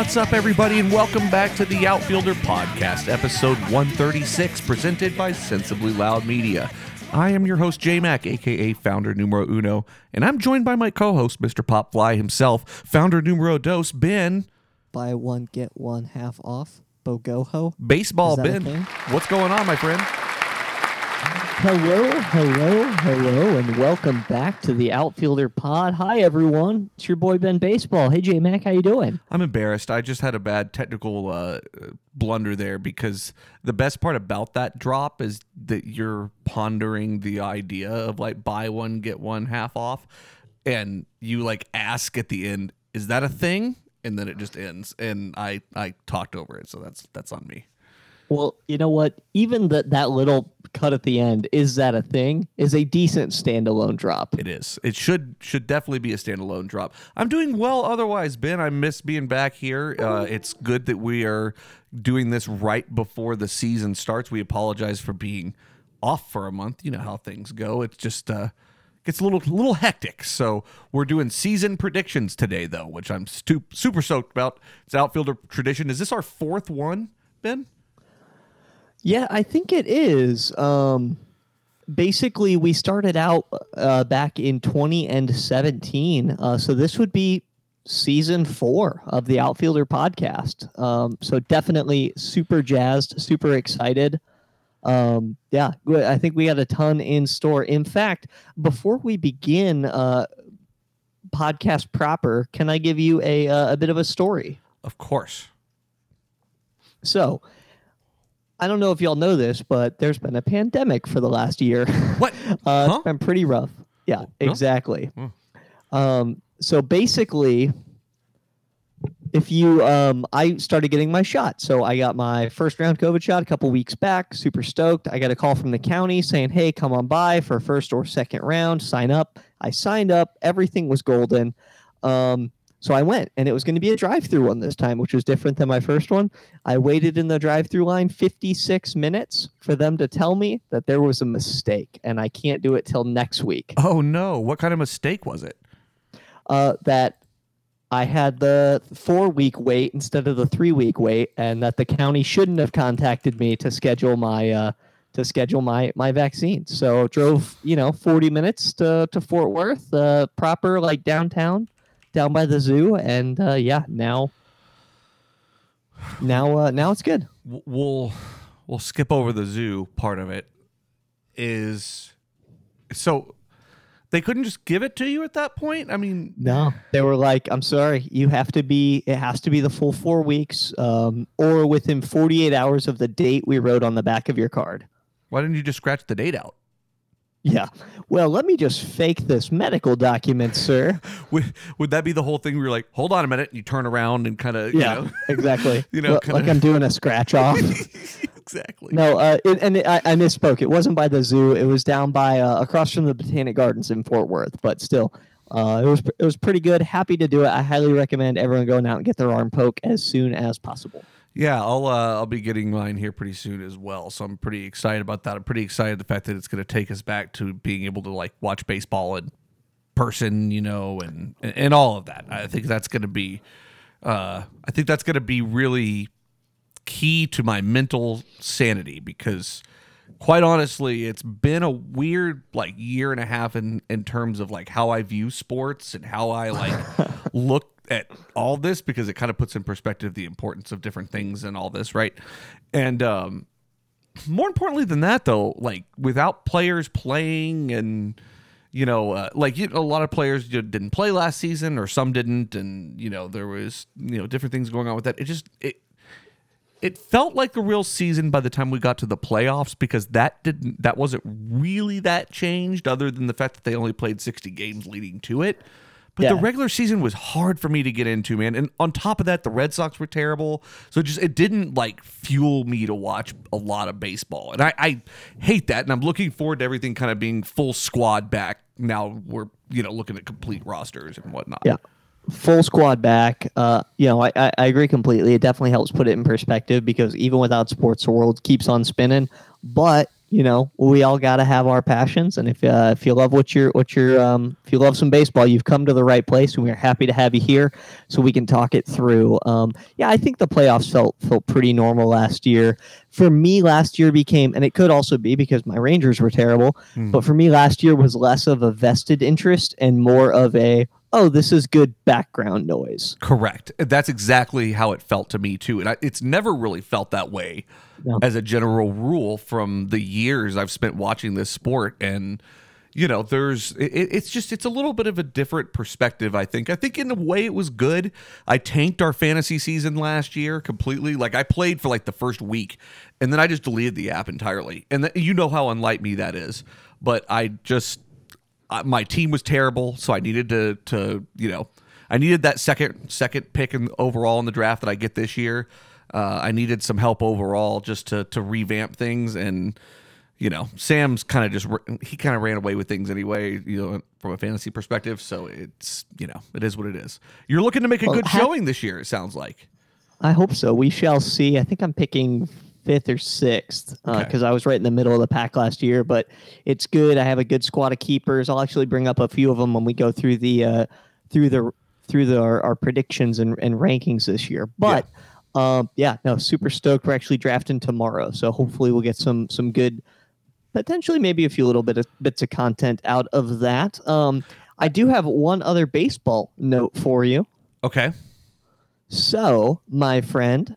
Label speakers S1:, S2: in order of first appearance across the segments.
S1: What's up, everybody, and welcome back to the Outfielder Podcast, episode 136, presented by Sensibly Loud Media. I am your host, J Mac, aka Founder Numero Uno, and I'm joined by my co host, Mr. Pop Fly himself, Founder Numero Dos, Ben.
S2: Buy one, get one half off. Bogoho.
S1: Baseball, Ben. What's going on, my friend?
S2: Hello, hello, hello, and welcome back to the Outfielder Pod. Hi, everyone. It's your boy Ben Baseball. Hey, J Mac, how you doing?
S1: I'm embarrassed. I just had a bad technical uh, blunder there because the best part about that drop is that you're pondering the idea of like buy one get one half off, and you like ask at the end, "Is that a thing?" And then it just ends, and I I talked over it, so that's that's on me.
S2: Well, you know what? Even that that little cut at the end, is that a thing? Is a decent standalone drop.
S1: It is. It should should definitely be a standalone drop. I'm doing well otherwise, Ben. I miss being back here. Uh, it's good that we are doing this right before the season starts. We apologize for being off for a month. You know how things go. It's just uh gets a little little hectic. So we're doing season predictions today though, which I'm stu- super stoked about. It's outfielder tradition. Is this our fourth one, Ben?
S2: Yeah, I think it is. Um, basically, we started out uh, back in 20 and 17. Uh, so this would be season four of the Outfielder podcast. Um, so definitely super jazzed, super excited. Um, yeah. I think we got a ton in store. In fact, before we begin uh, podcast proper, can I give you a, uh, a bit of a story?
S1: Of course.
S2: So, I don't know if y'all know this, but there's been a pandemic for the last year.
S1: What?
S2: uh,
S1: Huh?
S2: It's been pretty rough. Yeah,
S1: no?
S2: exactly.
S1: Hmm.
S2: Um, so basically, if you, um, I started getting my shot. So I got my first round COVID shot a couple weeks back. Super stoked. I got a call from the county saying, "Hey, come on by for first or second round. Sign up." I signed up. Everything was golden. Um, so I went, and it was going to be a drive-through one this time, which was different than my first one. I waited in the drive-through line 56 minutes for them to tell me that there was a mistake, and I can't do it till next week.
S1: Oh no! What kind of mistake was it?
S2: Uh, that I had the four-week wait instead of the three-week wait, and that the county shouldn't have contacted me to schedule my uh, to schedule my my vaccine. So drove, you know, 40 minutes to to Fort Worth, uh, proper like downtown, down by the zoo, and uh, yeah, now. Now, uh, now it's good.
S1: we'll we'll skip over the zoo part of it is so they couldn't just give it to you at that point i mean
S2: No, they were like, "I'm sorry, you have to be. It has to be the full four weeks, um, or within 48 hours of the date we wrote on the back of your card."
S1: why didn't you just scratch the date out
S2: Yeah. Well, let me just fake this medical document, sir.
S1: would, would that be the whole thing where you're like hold on a minute and you turn around and kind of you
S2: Yeah,
S1: know
S2: exactly.
S1: You know, kinda-
S2: like I'm doing a scratch off.
S1: exactly
S2: no, uh, it, and it, I, I misspoke. It wasn't by the zoo. It was down by uh, across from the Botanic Gardens in Fort Worth. But still, uh, it was it was pretty good. Happy to do it. I highly recommend everyone going out and get their arm poke as soon as possible.
S1: Yeah i'll uh, i'll be getting mine here pretty soon as well so i'm pretty excited about that. I'm pretty excited the fact that it's going to take us back to being able to like watch baseball in person you know and and all of that. I think that's going to be uh i think that's going to be really key to my mental sanity because quite honestly it's been a weird like year and a half in in terms of like how i view sports and how i like look at all this because it kind of puts in perspective the importance of different things and all this right? And um more importantly than that though like without players playing and you know uh, like you a lot of players didn't play last season or some didn't and you know there was you know different things going on with that. It just it it felt like a real season by the time we got to the playoffs because that didn't that wasn't really that changed other than the fact that they only played 60 games leading to it but the regular season was hard for me to get into man and on top of that the red sox were terrible so it just it didn't like fuel me to watch a lot of baseball and i, I hate that and i'm looking forward to everything kind of being full squad back now we're you know looking at complete rosters and whatnot
S2: Yeah. Full squad back. Uh, you know, I, I, I agree completely. It definitely helps put it in perspective because even without sports, the world keeps on spinning. But you know, we all got to have our passions, and if uh, if you love what you're what you're um, if you love some baseball, you've come to the right place, and we're happy to have you here so we can talk it through. Um, yeah, I think the playoffs felt felt pretty normal last year. For me, last year became, and it could also be because my Rangers were terrible,
S1: Hmm.
S2: but for me, last year was less of a vested interest and more of a oh, this is good background noise.
S1: Correct. That's exactly how it felt to me too, and I, it's never really felt that way
S2: No.
S1: as a general rule from the years I've spent watching this sport. And you know, there's it, it's just it's a little bit of a different perspective. I think. I think in a way it was good. I tanked our fantasy season last year completely. Like I played for like the first week, and then I just deleted the app entirely. And th- you know how unlike me that is. But I just I, my team was terrible, so I needed to to you know I needed that second second pick in overall in the draft that I get this year. Uh, I needed some help overall just to to revamp things, and you know Sam's kind of just he kind of ran away with things anyway, you know, from a fantasy perspective. So it's you know it is what it is. You're looking to make a
S2: Well,
S1: good
S2: ha-
S1: showing this year. It sounds like.
S2: I hope so. We shall see. I think I'm picking fifth or sixth because
S1: Okay.
S2: I was right in the middle of the pack last year. But it's good. I have a good squad of keepers. I'll actually bring up a few of them when we go through the uh, through the through the our, our predictions and, and rankings this year. But um, yeah, no, super stoked. We're actually drafting tomorrow, so hopefully we'll get some some good, potentially maybe a few little bit of bits of content out of that. Um, I do have one other baseball note for you.
S1: Okay.
S2: So, my friend,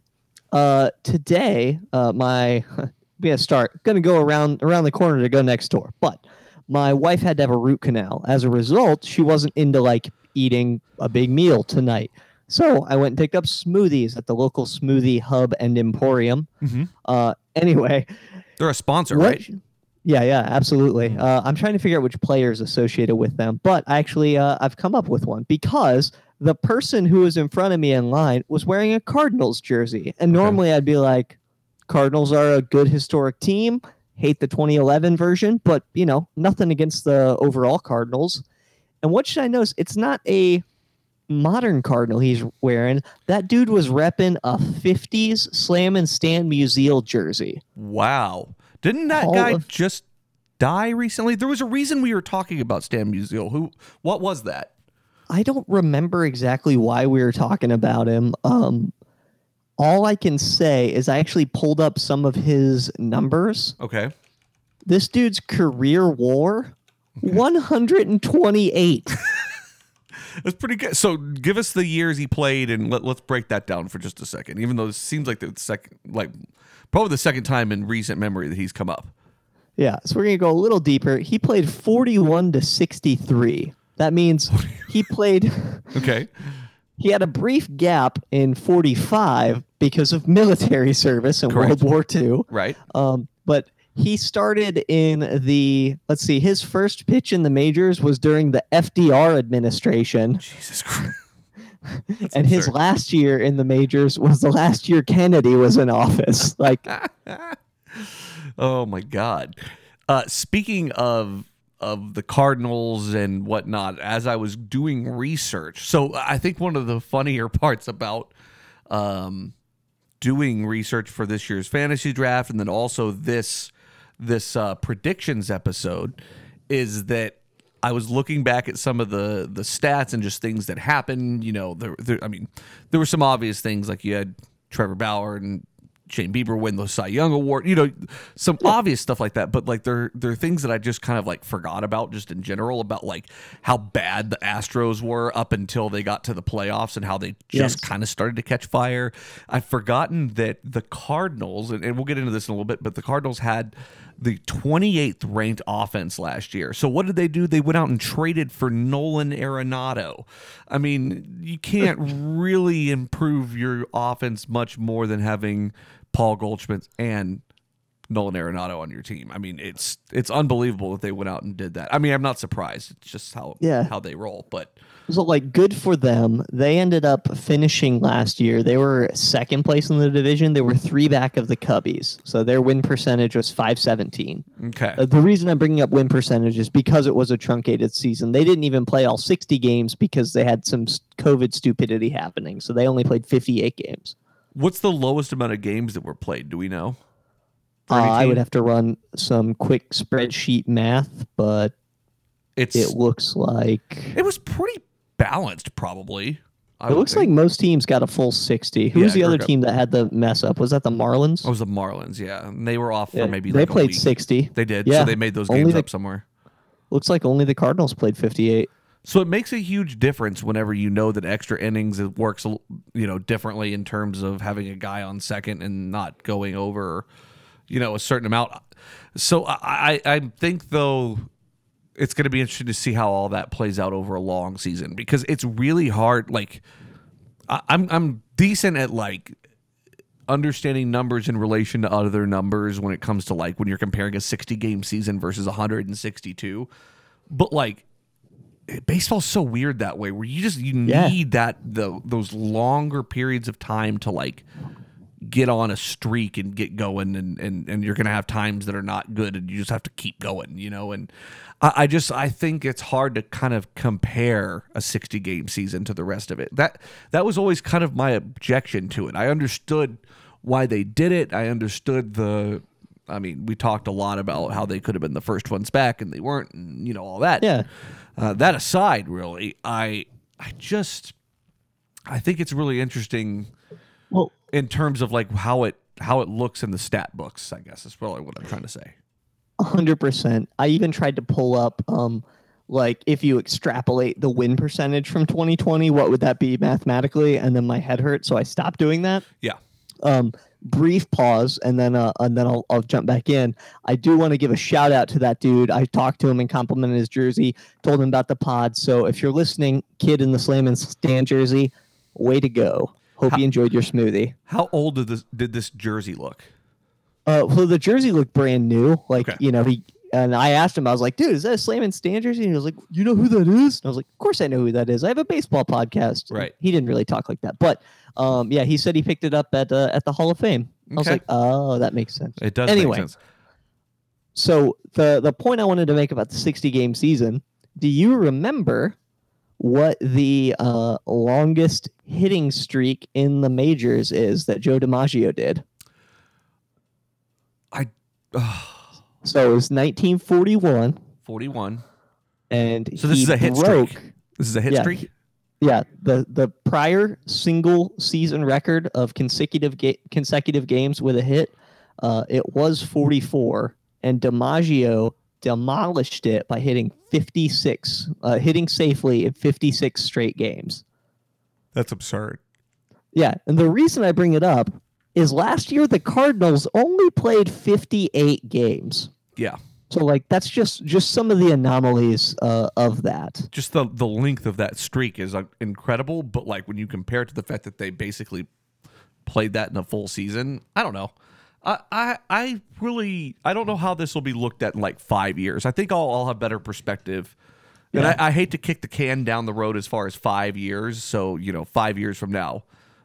S2: uh, today, uh, my we gotta start. Gonna go around around the corner to go next door, but my wife had to have a root canal. As a result, she wasn't into like eating a big meal tonight. So I went and picked up smoothies at the local smoothie hub and emporium.
S1: Mhm.
S2: Uh, anyway,
S1: They're a sponsor,
S2: what-
S1: right?
S2: Yeah, yeah, absolutely. Uh, I'm trying to figure out which players associated with them, but actually, uh, I've come up with one because the person who was in front of me in line was wearing a Cardinals jersey, and
S1: Okay.
S2: normally I'd be like, "Cardinals are a good historic team." Hate the 2011 version, but you know, nothing against the overall Cardinals. And what should I notice? It's not a modern Cardinal he's wearing. That dude was repping a 50s Slam and Stan Musial jersey.
S1: Wow. Didn't that
S2: Hall
S1: guy
S2: of-
S1: just die recently? There was a reason we were talking about Stan Musial. Who? What was that?
S2: I don't remember exactly why we were talking about him. Um, all I can say is I actually pulled up some of his numbers.
S1: Okay.
S2: This dude's career war 128.
S1: That's pretty good. So give us the years he played and let, let's break that down for just a second. Even though it seems like the second like probably the second time in recent memory that he's come up.
S2: yeah, so we're going to go a little deeper. He played 41 to 63. That means he played
S1: Okay.
S2: he had a brief gap in 45 because of military service in
S1: Correct.
S2: World War II.
S1: Right.
S2: Um, but he started in the let's see, his first pitch in the majors was during the FDR administration,
S1: Jesus Christ.
S2: And his last year in the majors was the last year Kennedy was in office. Like,
S1: oh my god. Uh, speaking of of the Cardinals and whatnot, as I was doing research, so I think one of the funnier parts about um, doing research for this year's fantasy draft, and then also this this uh, predictions episode, is that I was looking back at some of the the stats and just things that happened. You know, there, there I mean, there were some obvious things like you had Trevor Bauer and Shane Bieber win the Cy Young Award. You know, some obvious stuff like that. But like there there are things that I just kind of like forgot about just in general about like how bad the Astros were up until they got to the playoffs and how they just
S2: Yes.
S1: kind of started to catch fire. I've forgotten that the Cardinals, and, and we'll get into this in a little bit, but the Cardinals had the 28th ranked offense last year. So what did they do? They went out and traded for Nolan Arenado. I mean, you can't really improve your offense much more than having Paul Goldschmidt and Nolan Arenado on your team. I mean, it's it's unbelievable that they went out and did that. I mean, I'm not surprised. It's just how
S2: Yeah.
S1: how they roll. But
S2: so like good for them. They ended up finishing last year. They were second place in the division. They were three back of the Cubbies. So their win percentage was 517.
S1: okay,
S2: Uh, the reason I'm bringing up win percentage is because it was a truncated season. They didn't even play all 60 games because they had some COVID stupidity happening. So they only played 58 games.
S1: what's the lowest amount of games that were played? Do we know?
S2: Uh, I would have to run some quick spreadsheet math, but
S1: It's
S2: it looks like
S1: it was pretty balanced, probably. I
S2: it looks
S1: think.
S2: like most teams got a full sixty. Who
S1: Yeah,
S2: was the other team that had the mess up? Was that the Marlins?
S1: it was the Marlins, yeah, and they were off for
S2: Yeah,
S1: maybe
S2: they
S1: like a
S2: played sixty.
S1: They did,
S2: Yeah,
S1: so they made those
S2: only
S1: games
S2: the-
S1: up somewhere.
S2: Looks like only the Cardinals played fifty-eight.
S1: So it makes a huge difference whenever you know that extra innings it works, you know, differently in terms of having a guy on second and not going over, you know, a certain amount. So I, I, I think though it's going to be interesting to see how all that plays out over a long season because it's really hard. Like I, I'm, I'm decent at like understanding numbers in relation to other numbers when it comes to like when you're comparing a 60 game season versus 162, but like baseball's so weird that way where you just you
S2: Yeah.
S1: need that the those longer periods of time to like get on a streak and get going and and, and you're gonna have times that are not good and you just have to keep going you know and I, I just i think it's hard to kind of compare a 60 game season to the rest of it that that was always kind of my objection to it i understood why they did it i understood the I mean, we talked a lot about how they could have been the first ones back and they weren't, and you know all that.
S2: Yeah.
S1: Uh, that aside, really, I I just I think it's really interesting
S2: Well,
S1: in terms of like how it how it looks in the stat books. I guess is probably what I'm trying to say.
S2: hundred percent. I even tried to pull up, um, like if you extrapolate the win percentage from 2020, what would that be mathematically? And then my head hurt, so I stopped doing that.
S1: Yeah.
S2: Um, brief pause, and then uh, and then I'll, I'll jump back in. I do want to give a shout out to that dude. I talked to him and complimented his jersey, told him about the pod. So if you're listening, kid in the Slam and Stan jersey, way to go. Hope
S1: How-
S2: you enjoyed your smoothie.
S1: How old did this did this jersey look?
S2: Uh, well, the jersey looked brand new. Like,
S1: Okay.
S2: you know, he and I asked him, I was like, dude, is that a Slam and Stan jersey? And he was like, you know who that is? And I was like, of course I know who that is. I have a baseball podcast.
S1: Right.
S2: He didn't really talk like that, but um, yeah, he said he picked it up at uh, at the Hall of Fame. I was like, oh, that makes sense.
S1: It does
S2: Anyway.
S1: make sense.
S2: So the the point I wanted to make about the 60 game season, do you remember what the uh, longest hitting streak in the majors is that Joe DiMaggio did?
S1: I
S2: So it was 1941.
S1: 41.
S2: and
S1: So this
S2: he
S1: is a hit
S2: broke,
S1: streak. This is a hit
S2: Yeah.
S1: streak.
S2: Yeah, the the prior single season record of consecutive ga- consecutive games with a hit, uh, it was 44, and DiMaggio demolished it by hitting 56, uh, hitting safely in 56 straight games.
S1: That's absurd.
S2: Yeah, and the reason I bring it up is last year the Cardinals only played 58 games.
S1: Yeah.
S2: So like that's just just some of the anomalies uh, of that.
S1: Just the the length of that streak is uh, incredible, but like when you compare it to the fact that they basically played that in a full season, I don't know. I I, I really I don't know how this will be looked at in like five years. I think I'll, I'll have better perspective. And
S2: Yeah.
S1: I, I hate to kick the can down the road as far as five years. So you know, five years from now,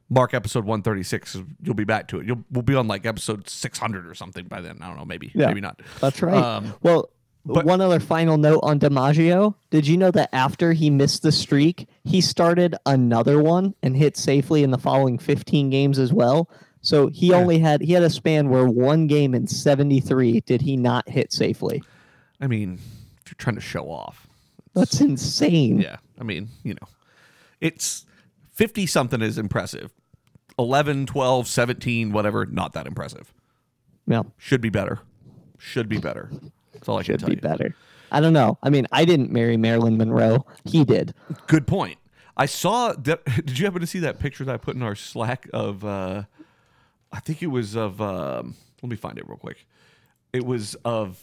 S1: mark episode one thirty six. You'll be back to it. You'll we'll be on like episode six hundred or something by then. I don't know. Maybe
S2: Yeah.
S1: maybe not.
S2: That's right.
S1: Um,
S2: well,
S1: but-
S2: one other final note on DiMaggio. Did you know that after he missed the streak, he started another one and hit safely in the following 15 games as well? So he
S1: Yeah.
S2: only had he had a span where one game in 73 did he not hit safely.
S1: I mean, if you're trying to show off,
S2: That's insane.
S1: Yeah. I mean, you know, it's 50 something is impressive. 11, 12, 17, whatever, not that impressive.
S2: Yeah,
S1: Should be better. Should be better. That's all I can
S2: should
S1: tell
S2: be
S1: you.
S2: better. I don't know. I mean, I didn't marry Marilyn Monroe. He did.
S1: Good point. I saw that. Did you happen to see that picture that I put in our Slack of, uh, I think it was of, um, let me find it real quick. It was of,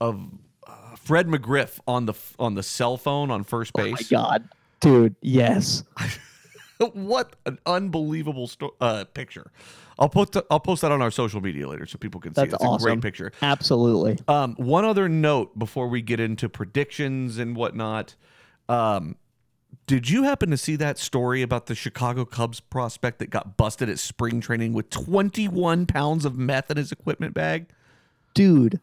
S1: of uh, Fred McGriff on the on the cell phone on first base.
S2: Oh my god. Dude, yes.
S1: what an unbelievable sto- uh, picture. I'll put the, I'll post that on our social media later so people can see.
S2: That's
S1: it. It's a great picture.
S2: Absolutely.
S1: Um, one other note before we get into predictions and whatnot. Um, did you happen to see that story about the Chicago Cubs prospect that got busted at spring training with 21 pounds of meth in his equipment bag?
S2: Dude.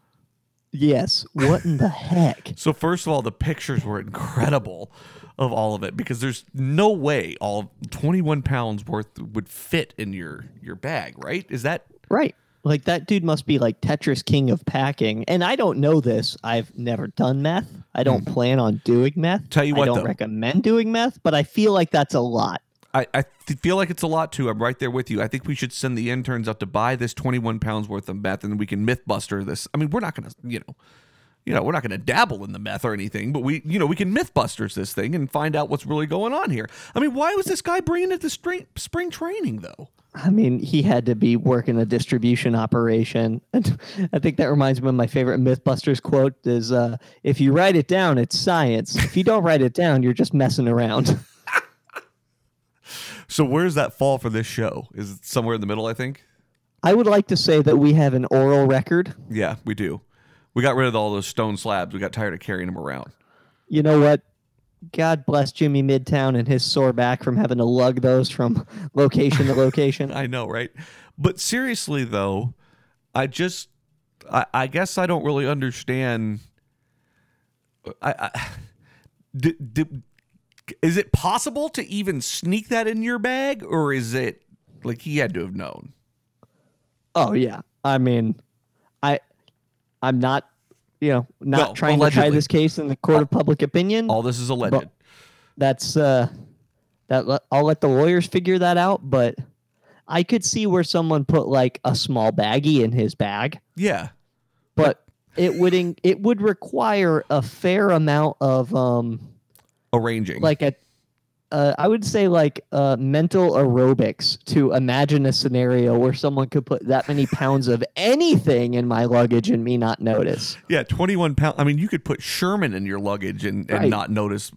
S2: Yes. What in the heck?
S1: So first of all, the pictures were incredible of all of it because there's no way all 21 pounds worth would fit in your your bag, right? Is that
S2: Right. Like that dude must be like Tetris king of packing. And I don't know this. I've never done meth. I don't plan on doing meth.
S1: Hmm. Tell you what, I
S2: don't
S1: though.
S2: recommend doing meth, but I feel like that's a lot.
S1: I, I th- feel like it's a lot too. I'm right there with you. I think we should send the interns out to buy this 21 pounds worth of meth, and we can MythBuster this. I mean, we're not gonna, you know, you know, we're not gonna dabble in the meth or anything, but we, you know, we can MythBusters this thing and find out what's really going on here. I mean, why was this guy bringing it to spring spring training though?
S2: I mean, he had to be working a distribution operation. And I think that reminds me of my favorite Mythbusters quote is uh, if you write it down, it's science. If you don't write it down, you're just messing around.
S1: So where's that fall for this show? Is it somewhere in the middle? I think.
S2: I would like to say that we have an oral record.
S1: Yeah, we do. We got rid of all those stone slabs. We got tired of carrying them around.
S2: You know what? God bless Jimmy Midtown and his sore back from having to lug those from location to location.
S1: I know, right? But seriously, though, I just, I, I guess I don't really understand. I, I d- d- is it possible to even sneak that in your bag, or is it like he had to have known?
S2: Oh yeah. I mean, I'm not you know, not
S1: No,
S2: trying to try this case in the court of public opinion.
S1: All this is alleged.
S2: That's uh that I'll let the lawyers figure that out, but I could see where someone put like a small baggie in his bag,
S1: yeah,
S2: but it would in, it would require a fair amount of um
S1: arranging.
S2: like a uh, I would say like uh, mental aerobics to imagine a scenario where someone could put that many pounds of anything in my luggage and me not notice.
S1: yeah, twenty-one pound. I mean, you could put Sherman in your luggage and, and
S2: Right.
S1: not notice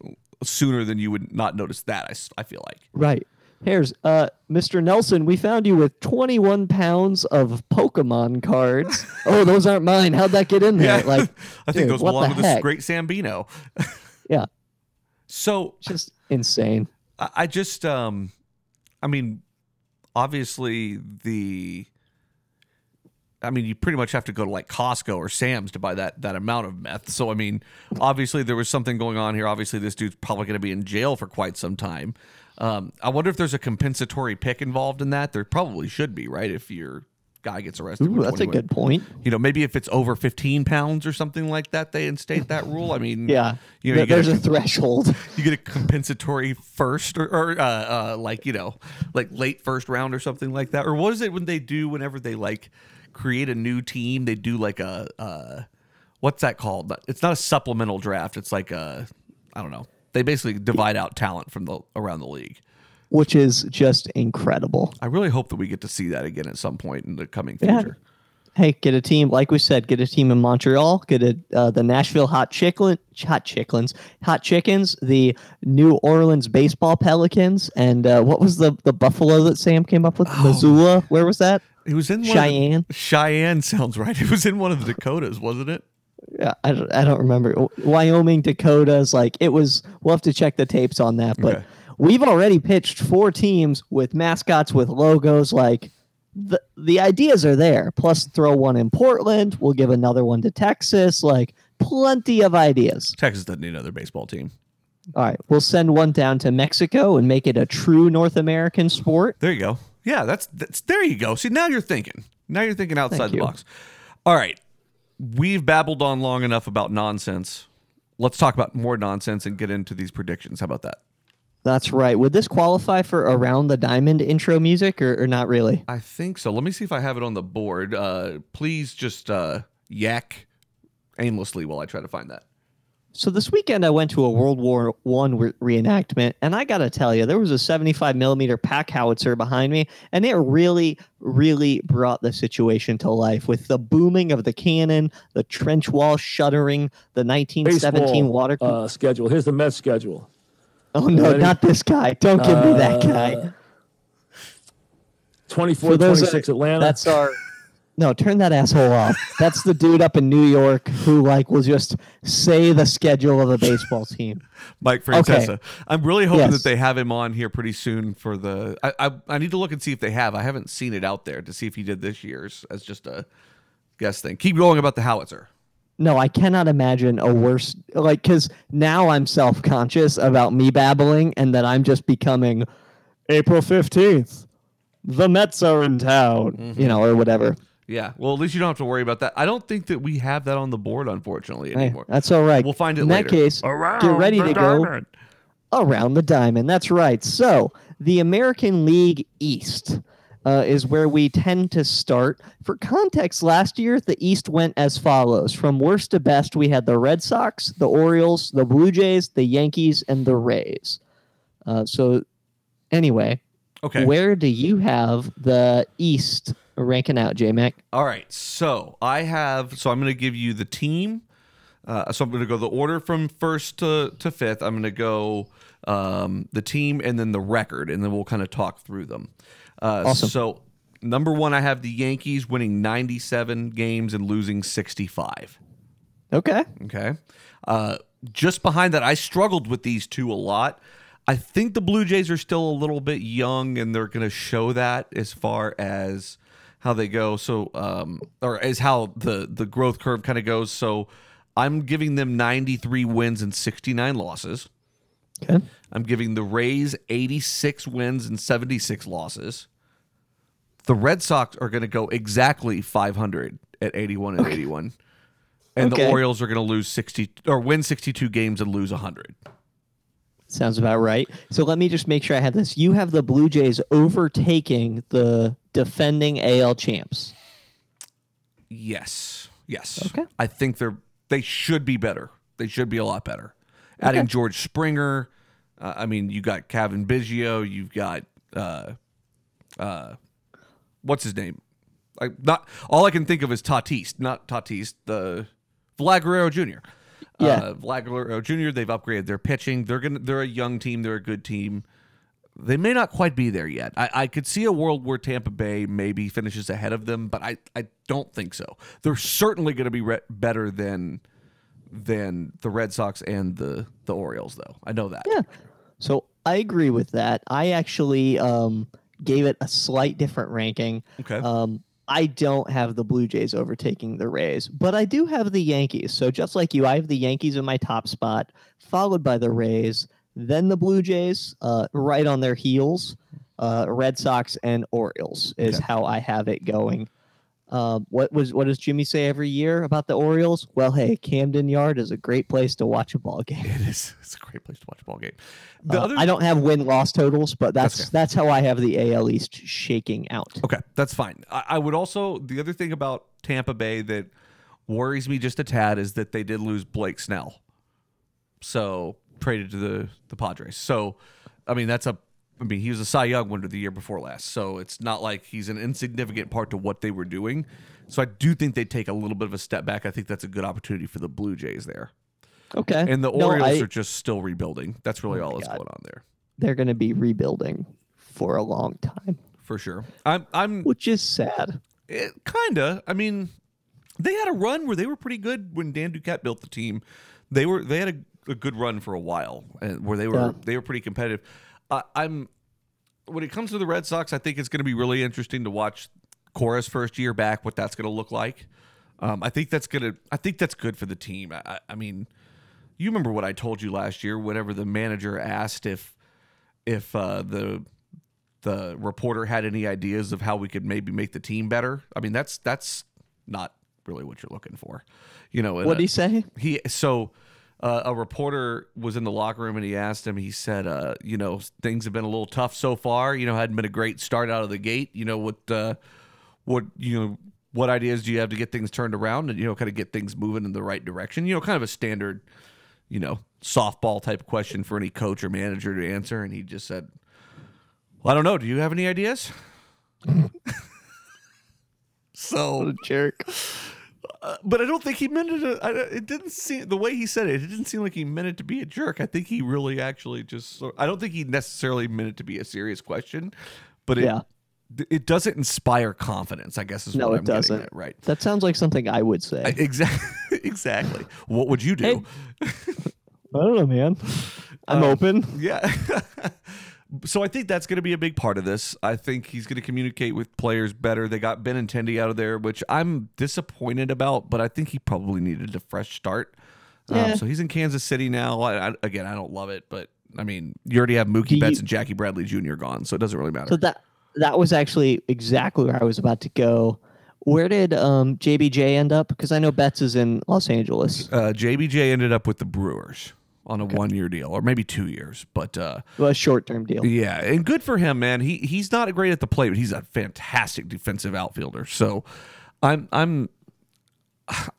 S1: sooner than you would not notice that. I, I feel like.
S2: Right. Here's uh, Mr. Nelson. We found you with 21 pounds of Pokemon cards. oh, those aren't mine. How'd that get in there? Like,
S1: I think
S2: dude,
S1: those belong to this great Sambino.
S2: Yeah.
S1: So
S2: just insane.
S1: I just um I mean obviously the I mean you pretty much have to go to like Costco or Sam's to buy that that amount of meth. So I mean obviously there was something going on here. Obviously this dude's probably going to be in jail for quite some time. Um I wonder if there's a compensatory pick involved in that. There probably should be, right? If your guy gets arrested
S2: Ooh, that's a good point.
S1: you know, maybe if it's over 15 pounds or something like that, they instate that rule. I mean,
S2: Yeah.
S1: you know, you
S2: There's
S1: a-
S2: a threshold.
S1: you get a compensatory first or, or uh, uh, like you know like late first round or something like that or what is it when they do whenever they like create a new team they do like a uh, what's that called it's not a supplemental draft it's like a i don't know they basically divide out talent from the around the league
S2: which is just incredible.
S1: i really hope that we get to see that again at some point in the coming future. Yeah.
S2: Hey, get a team like we said. Get a team in Montreal. Get a uh, the Nashville Hot Chicklin, Hot Chicklins, Hot Chickens, the New Orleans Baseball Pelicans, and uh, what was the the Buffalo that Sam came up with? Missoula. Where was that?
S1: it was in
S2: Cheyenne.
S1: The, cheyenne sounds right it was in one of the dakotas wasn't it
S2: Yeah, I don't, I don't remember. Wyoming, Dakotas. Like it was. We'll have to check the tapes on that. But
S1: Okay.
S2: We've already pitched four teams with mascots with logos. Like the the ideas are there. Plus, throw one in Portland. We'll give another one to Texas. Like plenty of ideas.
S1: texas doesn't need another baseball team
S2: All right, we'll send one down to Mexico and make it a true North American sport.
S1: There you go. Yeah, that's that's there you go. See, now you're thinking. Now you're thinking outside
S2: Thank
S1: the
S2: you.
S1: box. All right. We've babbled on long enough about nonsense. Let's talk about more nonsense and get into these predictions. How about that?
S2: That's right. Would this qualify for around the diamond intro music or, or not really?
S1: I think so. Let me see if I have it on the board. Uh, please just uh, yak aimlessly while I try to find that.
S2: So this weekend I went to a World War One re- reenactment, and I gotta tell you, there was a 75 millimeter pack howitzer behind me, and it really, really brought the situation to life with the booming of the cannon, the trench wall shuddering, the 1917
S3: Baseball,
S2: water.
S3: uh, schedule. Here's the Mets schedule.
S2: Oh no,
S3: ready?
S2: not this guy! Don't give me that guy.
S3: Uh, 24
S2: For those
S3: 26
S2: that-
S3: Atlanta.
S2: That's our. No, turn that asshole off. That's the dude up in New York who like will just say the schedule of a baseball team.
S1: Mike
S2: Okay.
S1: Francesa. I'm really hoping
S2: Yes.
S1: that they have him on here pretty soon for the. I, I I need to look and see if they have. I haven't seen it out there to see if he did this year's as just a guess thing. Keep going about the howitzer.
S2: No, I cannot imagine a worse like because now I'm self conscious about me babbling and that I'm just becoming April fifteenth, the Mets are in town,
S1: Mm-hmm.
S2: you know, or whatever.
S1: Yeah. Well, at least you don't have to worry about that. I don't think that we have that on the board, unfortunately,
S2: Hey,
S1: anymore.
S2: that's all right.
S1: We'll find it
S2: in
S1: later.
S2: that case, get ready to go around the diamond. That's right. So the American League East uh, is where we tend to start. For context, last year the East went as follows: from worst to best, we had the Red Sox, the Orioles, the Blue Jays, the Yankees, and the Rays. Uh, so, anyway,
S1: Okay.
S2: where do you have the East ranking out, J Mac?
S1: All right. So I have. So I'm going to give you the team. Uh, so I'm going to go the order from first to, to fifth. I'm going to go um, the team and then the record, and then we'll kind of talk through them. Uh,
S2: Awesome.
S1: So number one, I have the Yankees winning 97 games and losing 65.
S2: Okay.
S1: Okay. Uh, just behind that, I struggled with these two a lot. I think the Blue Jays are still a little bit young, and they're going to show that as far as how they go. So, um, or as how the the growth curve kind of goes. So, I'm giving them 93 wins and 69 losses.
S2: Okay.
S1: I'm giving the Rays 86 wins and 76 losses. The Red Sox are going to go exactly 500 at 81 and 81. And the Orioles are going to lose 60 or win 62 games and lose 100.
S2: Sounds about right. So let me just make sure I have this. You have the Blue Jays overtaking the defending AL champs.
S1: Yes. Yes.
S2: Okay.
S1: I think they're they should be better. They should be a lot better. Adding George Springer, uh, I mean, you got Cavan Biggio, you've got uh uh what's his name? I not all I can think of is Tatis, not Tatis, the Vlad Guerrero Jr.
S2: Yeah.
S1: Uh, Vlad Guerrero Jr. They've upgraded their pitching. They're gonna they're a young team. They're a good team. They may not quite be there yet. I, I could see a world where Tampa Bay maybe finishes ahead of them, but I, I don't think so. They're certainly going to be re- better than than the Red Sox and the the Orioles, though. I know that.
S2: Yeah. So I agree with that. I actually um, gave it a slight different ranking.
S1: Okay.
S2: Um, I don't have the Blue Jays overtaking the Rays, but I do have the Yankees. So just like you, I have the Yankees in my top spot, followed by the Rays, then the Blue Jays, uh, right on their heels. Uh, Red Sox and Orioles is
S1: Okay.
S2: how I have it going. Um, what was what does Jimmy say every year about the Orioles? Well, hey, Camden Yard is a great place to watch a ball game.
S1: It is. It's a great place to watch a ball game. The
S2: Uh,
S1: other
S2: I don't have win loss totals, but that's
S1: That's
S2: that's, how I have the AL East shaking out.
S1: Okay, that's fine. I, I would also the other thing about Tampa Bay that worries me just a tad is that they did lose Blake Snell, so traded to the the Padres. So, I mean that's a. I mean he was a Cy Young winner the year before last, so it's not like he's an insignificant part to what they were doing. So I do think they take a little bit of a step back. I think that's a good opportunity for the Blue Jays there,
S2: Okay.
S1: and the
S2: No,
S1: Orioles
S2: I-
S1: are just still rebuilding. That's really
S2: Oh
S1: all that's
S2: God.
S1: going on there
S2: they're going to be rebuilding for a long time,
S1: for sure. I'm I'm
S2: which is sad.
S1: It, kinda. I mean, they had a run where they were pretty good when Dan Duquette built the team. They were they had a, a good run for a while, and where they were
S2: Yeah.
S1: they were pretty competitive. I I'm when it comes to the Red Sox, I think it's going to be really interesting to watch Cora's first year back, what that's going to look like. Um, I think that's gonna. I think that's good for the team. I, I- mean, you remember what I told you last year. Whenever the manager asked if if uh, the the reporter had any ideas of how we could maybe make the team better. I mean, that's that's not really what you're looking for, you know.
S2: What
S1: uh,
S2: did he say?
S1: he so uh, a reporter was in the locker room and he asked him. He said, uh, "You know, things have been a little tough so far. You know, hadn't been a great start out of the gate. You know what? Uh, what you know." What ideas do you have to get things turned around and you know kind of get things moving in the right direction? You know, kind of a standard, you know, softball type question for any coach or manager to answer. And he just said, "Well, I don't know. Do you have any ideas?" so
S2: jerk.
S1: Uh, but I don't think he meant it. To, I, it didn't seem the way he said it. It didn't seem like he meant it to be a jerk. I think he really actually just. I don't think he necessarily meant it to be a serious question, but it
S2: Yeah.
S1: it doesn't inspire confidence. I guess is
S2: No,
S1: what
S2: it
S1: I'm
S2: doesn't.
S1: at, right?
S2: That sounds like something I would say.
S1: Exactly. exactly. What would you do?
S2: Hey. I don't know, man. I'm
S1: Um,
S2: open.
S1: Yeah. so I think that's going to be a big part of this. I think he's going to communicate with players better. They got Benintendi out of there, which I'm disappointed about, but I think he probably needed a fresh start.
S2: Yeah.
S1: Um, so he's in Kansas City now. I, I, again, I don't love it, but I mean, you already have Mookie
S2: Do
S1: Betts and Jackie Bradley Jr. gone, so it doesn't really matter.
S2: So that that was actually exactly where I was about to go. Where did um, JBJ end up? Because I know Betts is in Los Angeles.
S1: Uh, JBJ ended up with the Brewers on a one-year deal, or maybe two years. But uh,
S2: Well, a short term deal.
S1: yeah, and good for him, man. He he's not great at the plate, but he's a fantastic defensive outfielder. So, I'm I'm.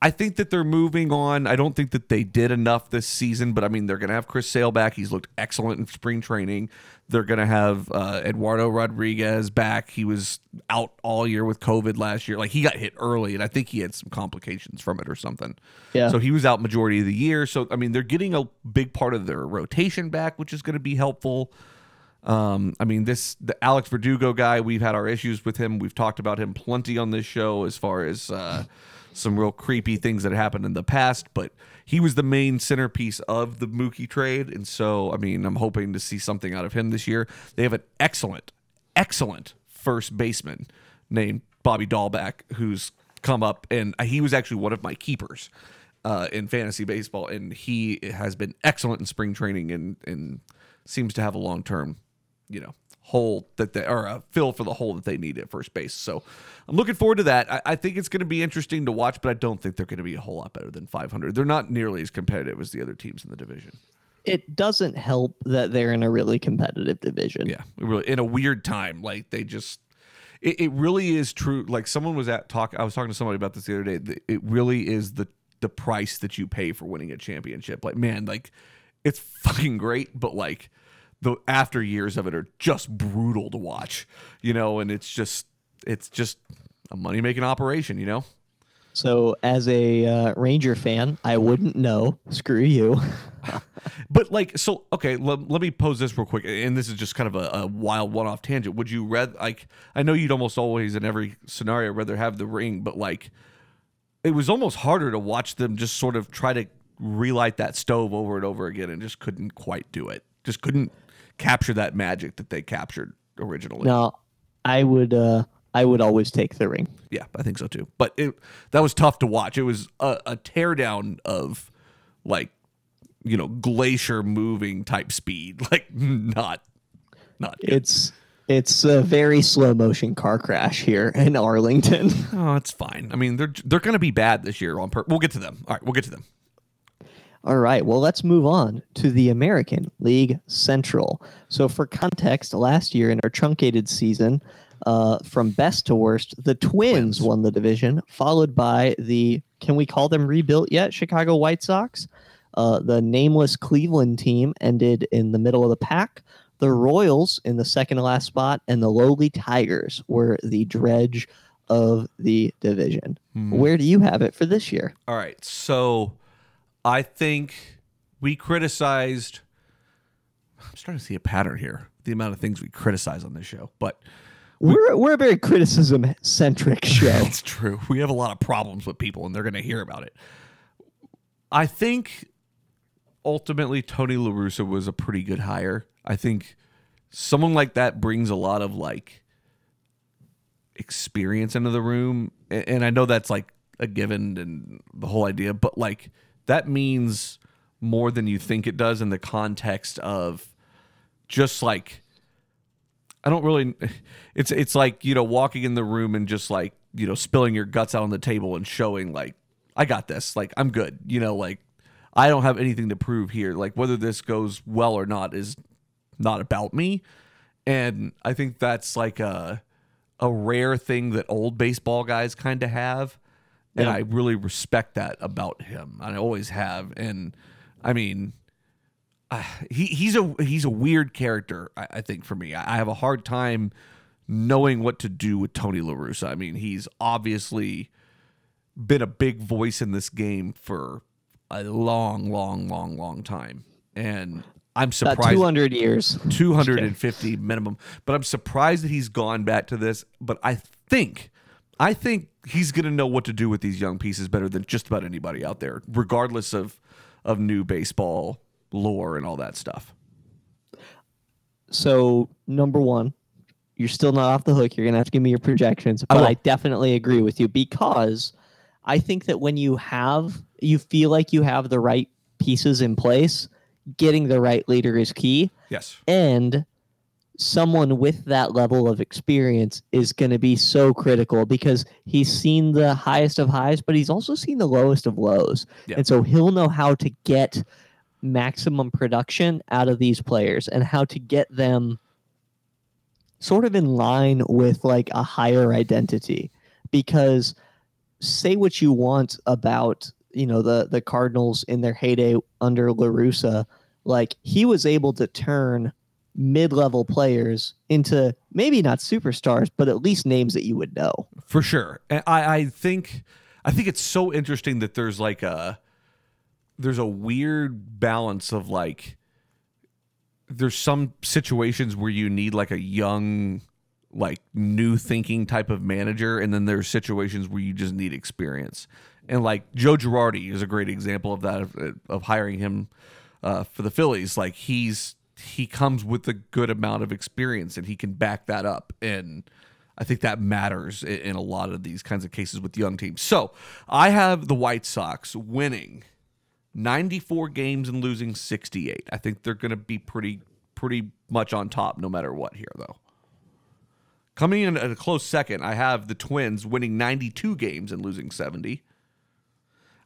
S1: I think that they're moving on. I don't think that they did enough this season, but I mean, they're going to have Chris Sale back. He's looked excellent in spring training. They're going to have uh, Eduardo Rodriguez back. He was out all year with COVID last year. Like he got hit early, and I think he had some complications from it or something.
S2: Yeah.
S1: So he was out majority of the year. So I mean, they're getting a big part of their rotation back, which is going to be helpful. Um, I mean, this the Alex Verdugo guy. We've had our issues with him. We've talked about him plenty on this show as far as uh, some real creepy things that happened in the past. But he was the main centerpiece of the Mookie trade, and so I mean, I'm hoping to see something out of him this year. They have an excellent, excellent first baseman named Bobby Dalbec, who's come up, and he was actually one of my keepers uh, in fantasy baseball, and he has been excellent in spring training and and seems to have a long term, you know, hole that they or a fill for the hole that they need at first base. So I'm looking forward to that. I, I think it's going to be interesting to watch, but I don't think they're going to be a whole lot better than 500. They're not nearly as competitive as the other teams in the division.
S2: It doesn't help that they're in a really competitive division.
S1: Yeah, really in a weird time. Like they just, it, it really is true. Like someone was at talk. I was talking to somebody about this the other day. It really is the the price that you pay for winning a championship. Like man, like it's fucking great, but like the after years of it are just brutal to watch. You know, and it's just it's just a money making operation. You know.
S2: So, as a uh, Ranger fan, I wouldn't know. Screw you.
S1: But like, so okay, let, let me pose this real quick, and this is just kind of a, a wild one-off tangent. Would you rather like? I know you'd almost always in every scenario rather have the ring, but like, it was almost harder to watch them just sort of try to relight that stove over and over again, and just couldn't quite do it. Just couldn't capture that magic that they captured originally.
S2: No, I would. Uh, I would always take the ring.
S1: Yeah, I think so too. But it that was tough to watch. It was a, a teardown of like you know glacier moving type speed, like not not good.
S2: It's it's a very slow motion car crash here in Arlington.
S1: Oh, it's fine. I mean, they're they're going to be bad this year on purpose. We'll get to them. All right, we'll get to them.
S2: All right, well, let's move on to the American League Central. So, for context, last year in our truncated season, uh, from best to worst, the Twins,
S1: Twins.
S2: won the division, followed by the, can we call them rebuilt yet? Chicago White Sox. Uh, the nameless Cleveland team ended in the middle of the pack. The Royals in the second to last spot, and the lowly Tigers were the dredge of the division. Where do you have it for this year?
S1: All right, so I think we criticized. I'm starting to see a pattern here. The amount of things we criticize on this show, but
S2: We're, we're a very criticism centric show.
S1: That's true. We have a lot of problems with people, and they're going to hear about it. I think ultimately Tony La Russa was a pretty good hire. I think someone like that brings a lot of like experience into the room, and I know that's like a given and the whole idea, but like that means more than you think it does in the context of just like I don't really. It's it's like you know walking in the room and just like you know spilling your guts out on the table and showing like I got this. Like I'm good. You know like I don't have anything to prove here. Like whether this goes well or not is not about me. And I think that's like a a rare thing that old baseball guys kind of have. And. I really respect that about him. I always have. And I mean, uh, he he's a he's a weird character. I, I think for me, I, I have a hard time knowing what to do with Tony La Russa. I mean, he's obviously been a big voice in this game for a long, long, long, long time, and I'm
S2: About
S1: surprised.
S2: 200 years.
S1: 250 minimum. But I'm surprised that he's gone back to this. But I think, I think he's going to know what to do with these young pieces better than just about anybody out there, regardless of of new baseball lore and all that stuff.
S2: So, number one, you're still not off the hook. You're going to have to give me your projections. But
S1: will.
S2: I, definitely agree with you because I think that when you have, you feel like you have the right pieces in place, getting the right leader is key.
S1: Yes.
S2: And someone with that level of experience is going to be so critical because he's seen the highest of highs, but he's also seen the lowest of lows.
S1: Yeah.
S2: And so he'll know how to get maximum production out of these players and how to get them sort of in line with like a higher identity because say what you want about you know the the cardinals in their heyday under La Russa like he was able to turn mid-level players into maybe not superstars but at least names that you would know.
S1: For sure. I, I think I think it's so interesting that there's like a there's a weird balance of like there's some situations where you need like a young like new thinking type of manager and then there's situations where you just need experience. And like joe girardi is a great example of that of, of hiring him uh, for the phillies. Like he's he comes with a good amount of experience and he can back that up and i think that matters in, a lot of these kinds of cases with young teams so i have the white sox winning 94 games and losing 68. I think they're going to be pretty pretty much on top no matter what here though. Coming in at a close second, I have the Twins winning 92 games and losing 70.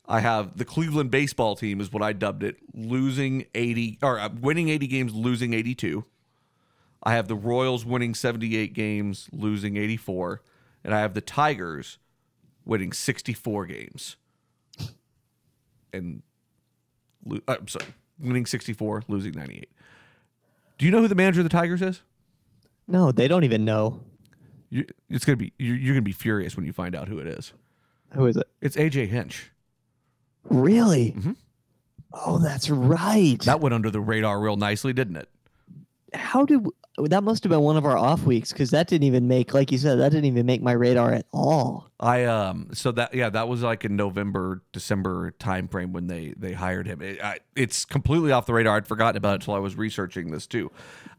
S1: I have the Cleveland baseball team is what I dubbed it, losing 80 or uh, winning 80 games, losing 82. I have the Royals winning 78 games, losing 84, and I have the Tigers winning 64 games and lo- uh, I'm sorry, winning 64, losing 98. Do you know who the manager of the Tigers is?
S2: no they don't even know
S1: You, it's gonna be you're, you're gonna be furious when you find out who it is.
S2: who is it
S1: It's AJ Hinch.
S2: Really
S1: Mhm.
S2: oh that's right
S1: That went under the radar real nicely, didn't it?
S2: how did that must have been one of our off weeks because that didn't even make like you said that didn't even make my radar at all
S1: I um so that yeah that was like in November December time frame when they they hired him. It, I, it's completely off the radar. I'd forgotten about it until I was researching this too.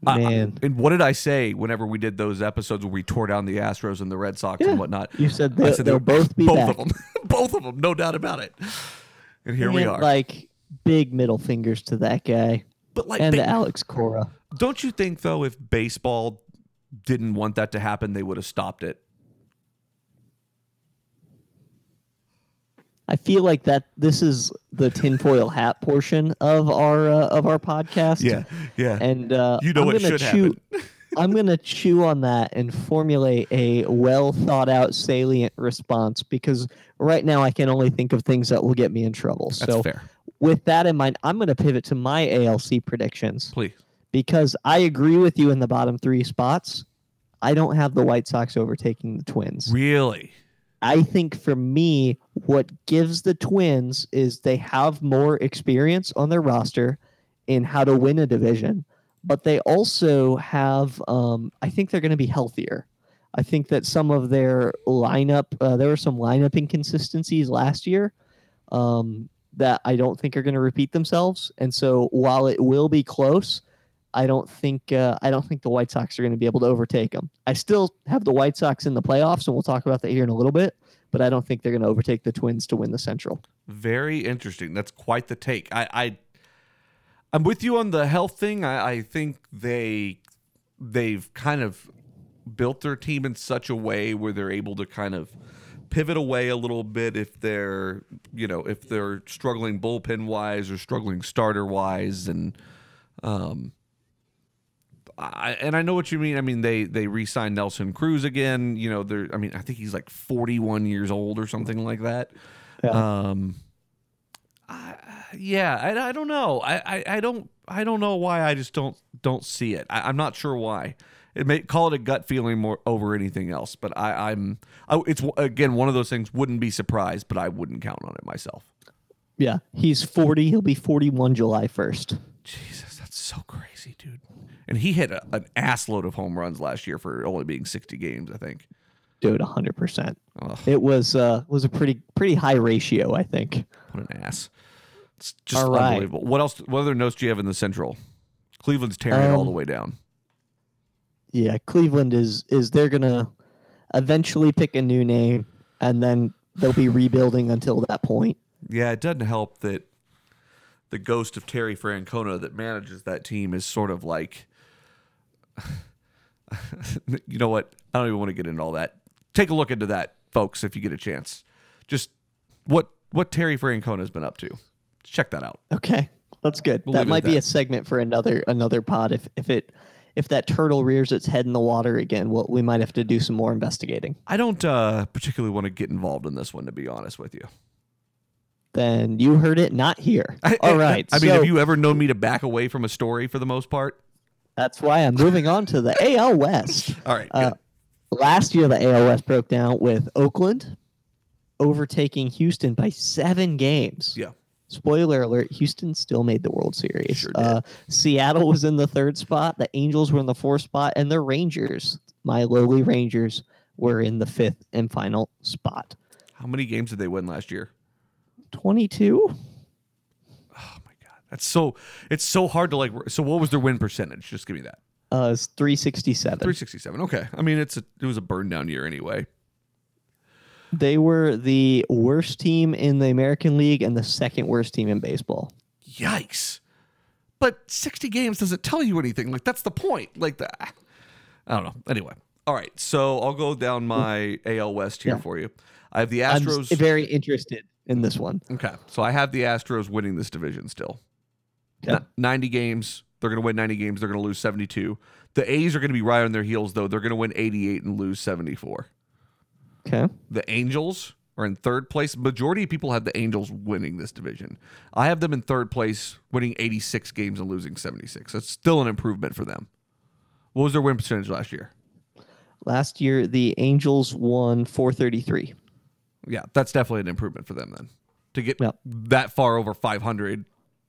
S1: I- I-
S2: Man.
S1: and what did I say whenever we did those episodes where we tore down the Astros and the Red Sox
S2: Yeah.
S1: and whatnot?
S2: You said
S1: I
S2: they'll-
S1: said
S2: they'll
S1: they-
S2: both be
S1: both
S2: back.
S1: of them, both of them, no doubt about it. And here we are.
S2: like big middle fingers to that guy
S1: but like,
S2: and
S1: they-
S2: to alex cora
S1: don't you think though, if baseball didn't want that to happen, they would have stopped it?
S2: i feel like that this is the tinfoil hat portion of our uh, of our podcast
S1: yeah. Yeah.
S2: And uh,
S1: You know
S2: I'm
S1: what should
S2: chew,
S1: happen.
S2: I'm gonna chew on that and formulate a well thought out, salient response because right now I can only think of things that will get me in trouble.
S1: That's
S2: so,
S1: fair.
S2: with that in mind, I'm gonna pivot to my ALC predictions
S1: Please.
S2: because I agree with you in the bottom three spots. I don't have the White Sox overtaking the Twins.
S1: Really?
S2: I think for me, what gives the Twins is they have more experience on their roster in how to win a division, but they also have, um, I think they're going to be healthier. I think that some of their lineup, uh, there were some lineup inconsistencies last year um, that I don't think are going to repeat themselves. And so while it will be close, I don't think uh, I don't think the White Sox are going to be able to overtake them. I still have the White Sox in the playoffs, and we'll talk about that here in a little bit. But I don't think they're going to overtake the Twins to win the Central.
S1: Very interesting. That's quite the take. I, I I'm with you on the health thing. I, I think they they've kind of built their team in such a way where they're able to kind of pivot away a little bit if they're you know if they're struggling bullpen wise or struggling starter wise and um I, and I know what you mean. I mean, they they re-signed Nelson Cruz again. You know, they're. I mean, I think he's like 41 years old or something like that.
S2: Yeah.
S1: Um, I, yeah, I, I don't know. I, I, I don't I don't know why I just don't don't see it. I, I'm not sure why. It may call it a gut feeling more over anything else, but I, I'm I, it's again one of those things. Wouldn't be surprised, but I wouldn't count on it myself.
S2: Yeah, he's 40. He'll be 41 July 1st.
S1: Jesus, that's so crazy, dude. And he hit a, an ass load of home runs last year for only being 60 games, I think.
S2: Dude, 100%.
S1: Ugh,
S2: It was uh was a pretty pretty high ratio, I think.
S1: what an ass. It's just
S2: All right.
S1: unbelievable. What else? What other notes do you have in the Central? Cleveland's tearing it all
S2: Um,
S1: the way down.
S2: Yeah, Cleveland is is they're gonna eventually pick a new name, and then they'll be rebuilding until that point.
S1: Yeah, it doesn't help that the ghost of Terry Francona that manages that team is sort of like you know what? I don't even want to get into all that. Take a look into that, folks, if you get a chance. Just what what Terry Francona has been up to. Check that out.
S2: Okay, that's good.
S1: We'll
S2: that might be
S1: that.
S2: a segment for another another pod. If if it if that turtle rears its head in the water again, well, we might have to do some more investigating.
S1: I don't uh, particularly want to get involved in this one, to be honest with you.
S2: Then you heard it, not here.
S1: I-
S2: All
S1: I-
S2: right.
S1: I mean,
S2: so
S1: have you ever known me to back away from a story for the most part?
S2: that's why I'm moving on to the AL West.
S1: All right.
S2: Uh, last year, the AL West broke down with Oakland overtaking Houston by seven games.
S1: Yeah.
S2: Spoiler alert: Houston still made the World Series.
S1: Sure.
S2: Uh, Seattle was in the third spot. The Angels were in the fourth spot, and the Rangers, my lowly Rangers, were in the fifth and final spot.
S1: How many games did they win last year?
S2: Twenty-two.
S1: Oh my god, that's so. It's so hard to like. So what was their win percentage? Just give me that.
S2: Uh, it's three sixty-seven.
S1: Three sixty seven. Okay. I mean, it's a it was a burn down year anyway.
S2: They were the worst team in the American League and the second worst team in baseball.
S1: Yikes. But 60 games doesn't tell you anything. Like, that's the point. Like, the, I don't know. Anyway. All right. So I'll go down my AL West here
S2: Yeah.
S1: for you. I have the
S2: I'm
S1: Astros.
S2: very interested in this one.
S1: okay. So I have the Astros winning this division still.
S2: Okay.
S1: N- 90 games. They're going to win 90 games. They're going to lose 72. The A's are going to be right on their heels, though. They're going to win 88 and lose 74.
S2: Okay.
S1: The Angels are in third place. Majority of people have the Angels winning this division. I have them in third place, winning 86 games and losing 76. That's still an improvement for them. What was their win percentage last year?
S2: Last year, the Angels won 433.
S1: Yeah, that's definitely an improvement for them then. To get
S2: Yep.
S1: that far over 500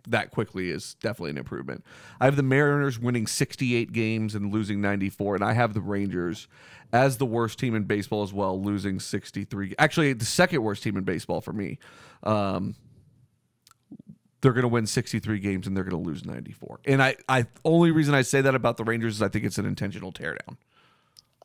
S1: that quickly is definitely an improvement. I have the Mariners winning 68 games and losing 94, and I have the Rangers as the worst team in baseball as well, losing 63. Actually, the second worst team in baseball for me. Um, they're going to win 63 games and they're going to lose 94. And I, I only reason I say that about the Rangers is I think it's an intentional teardown.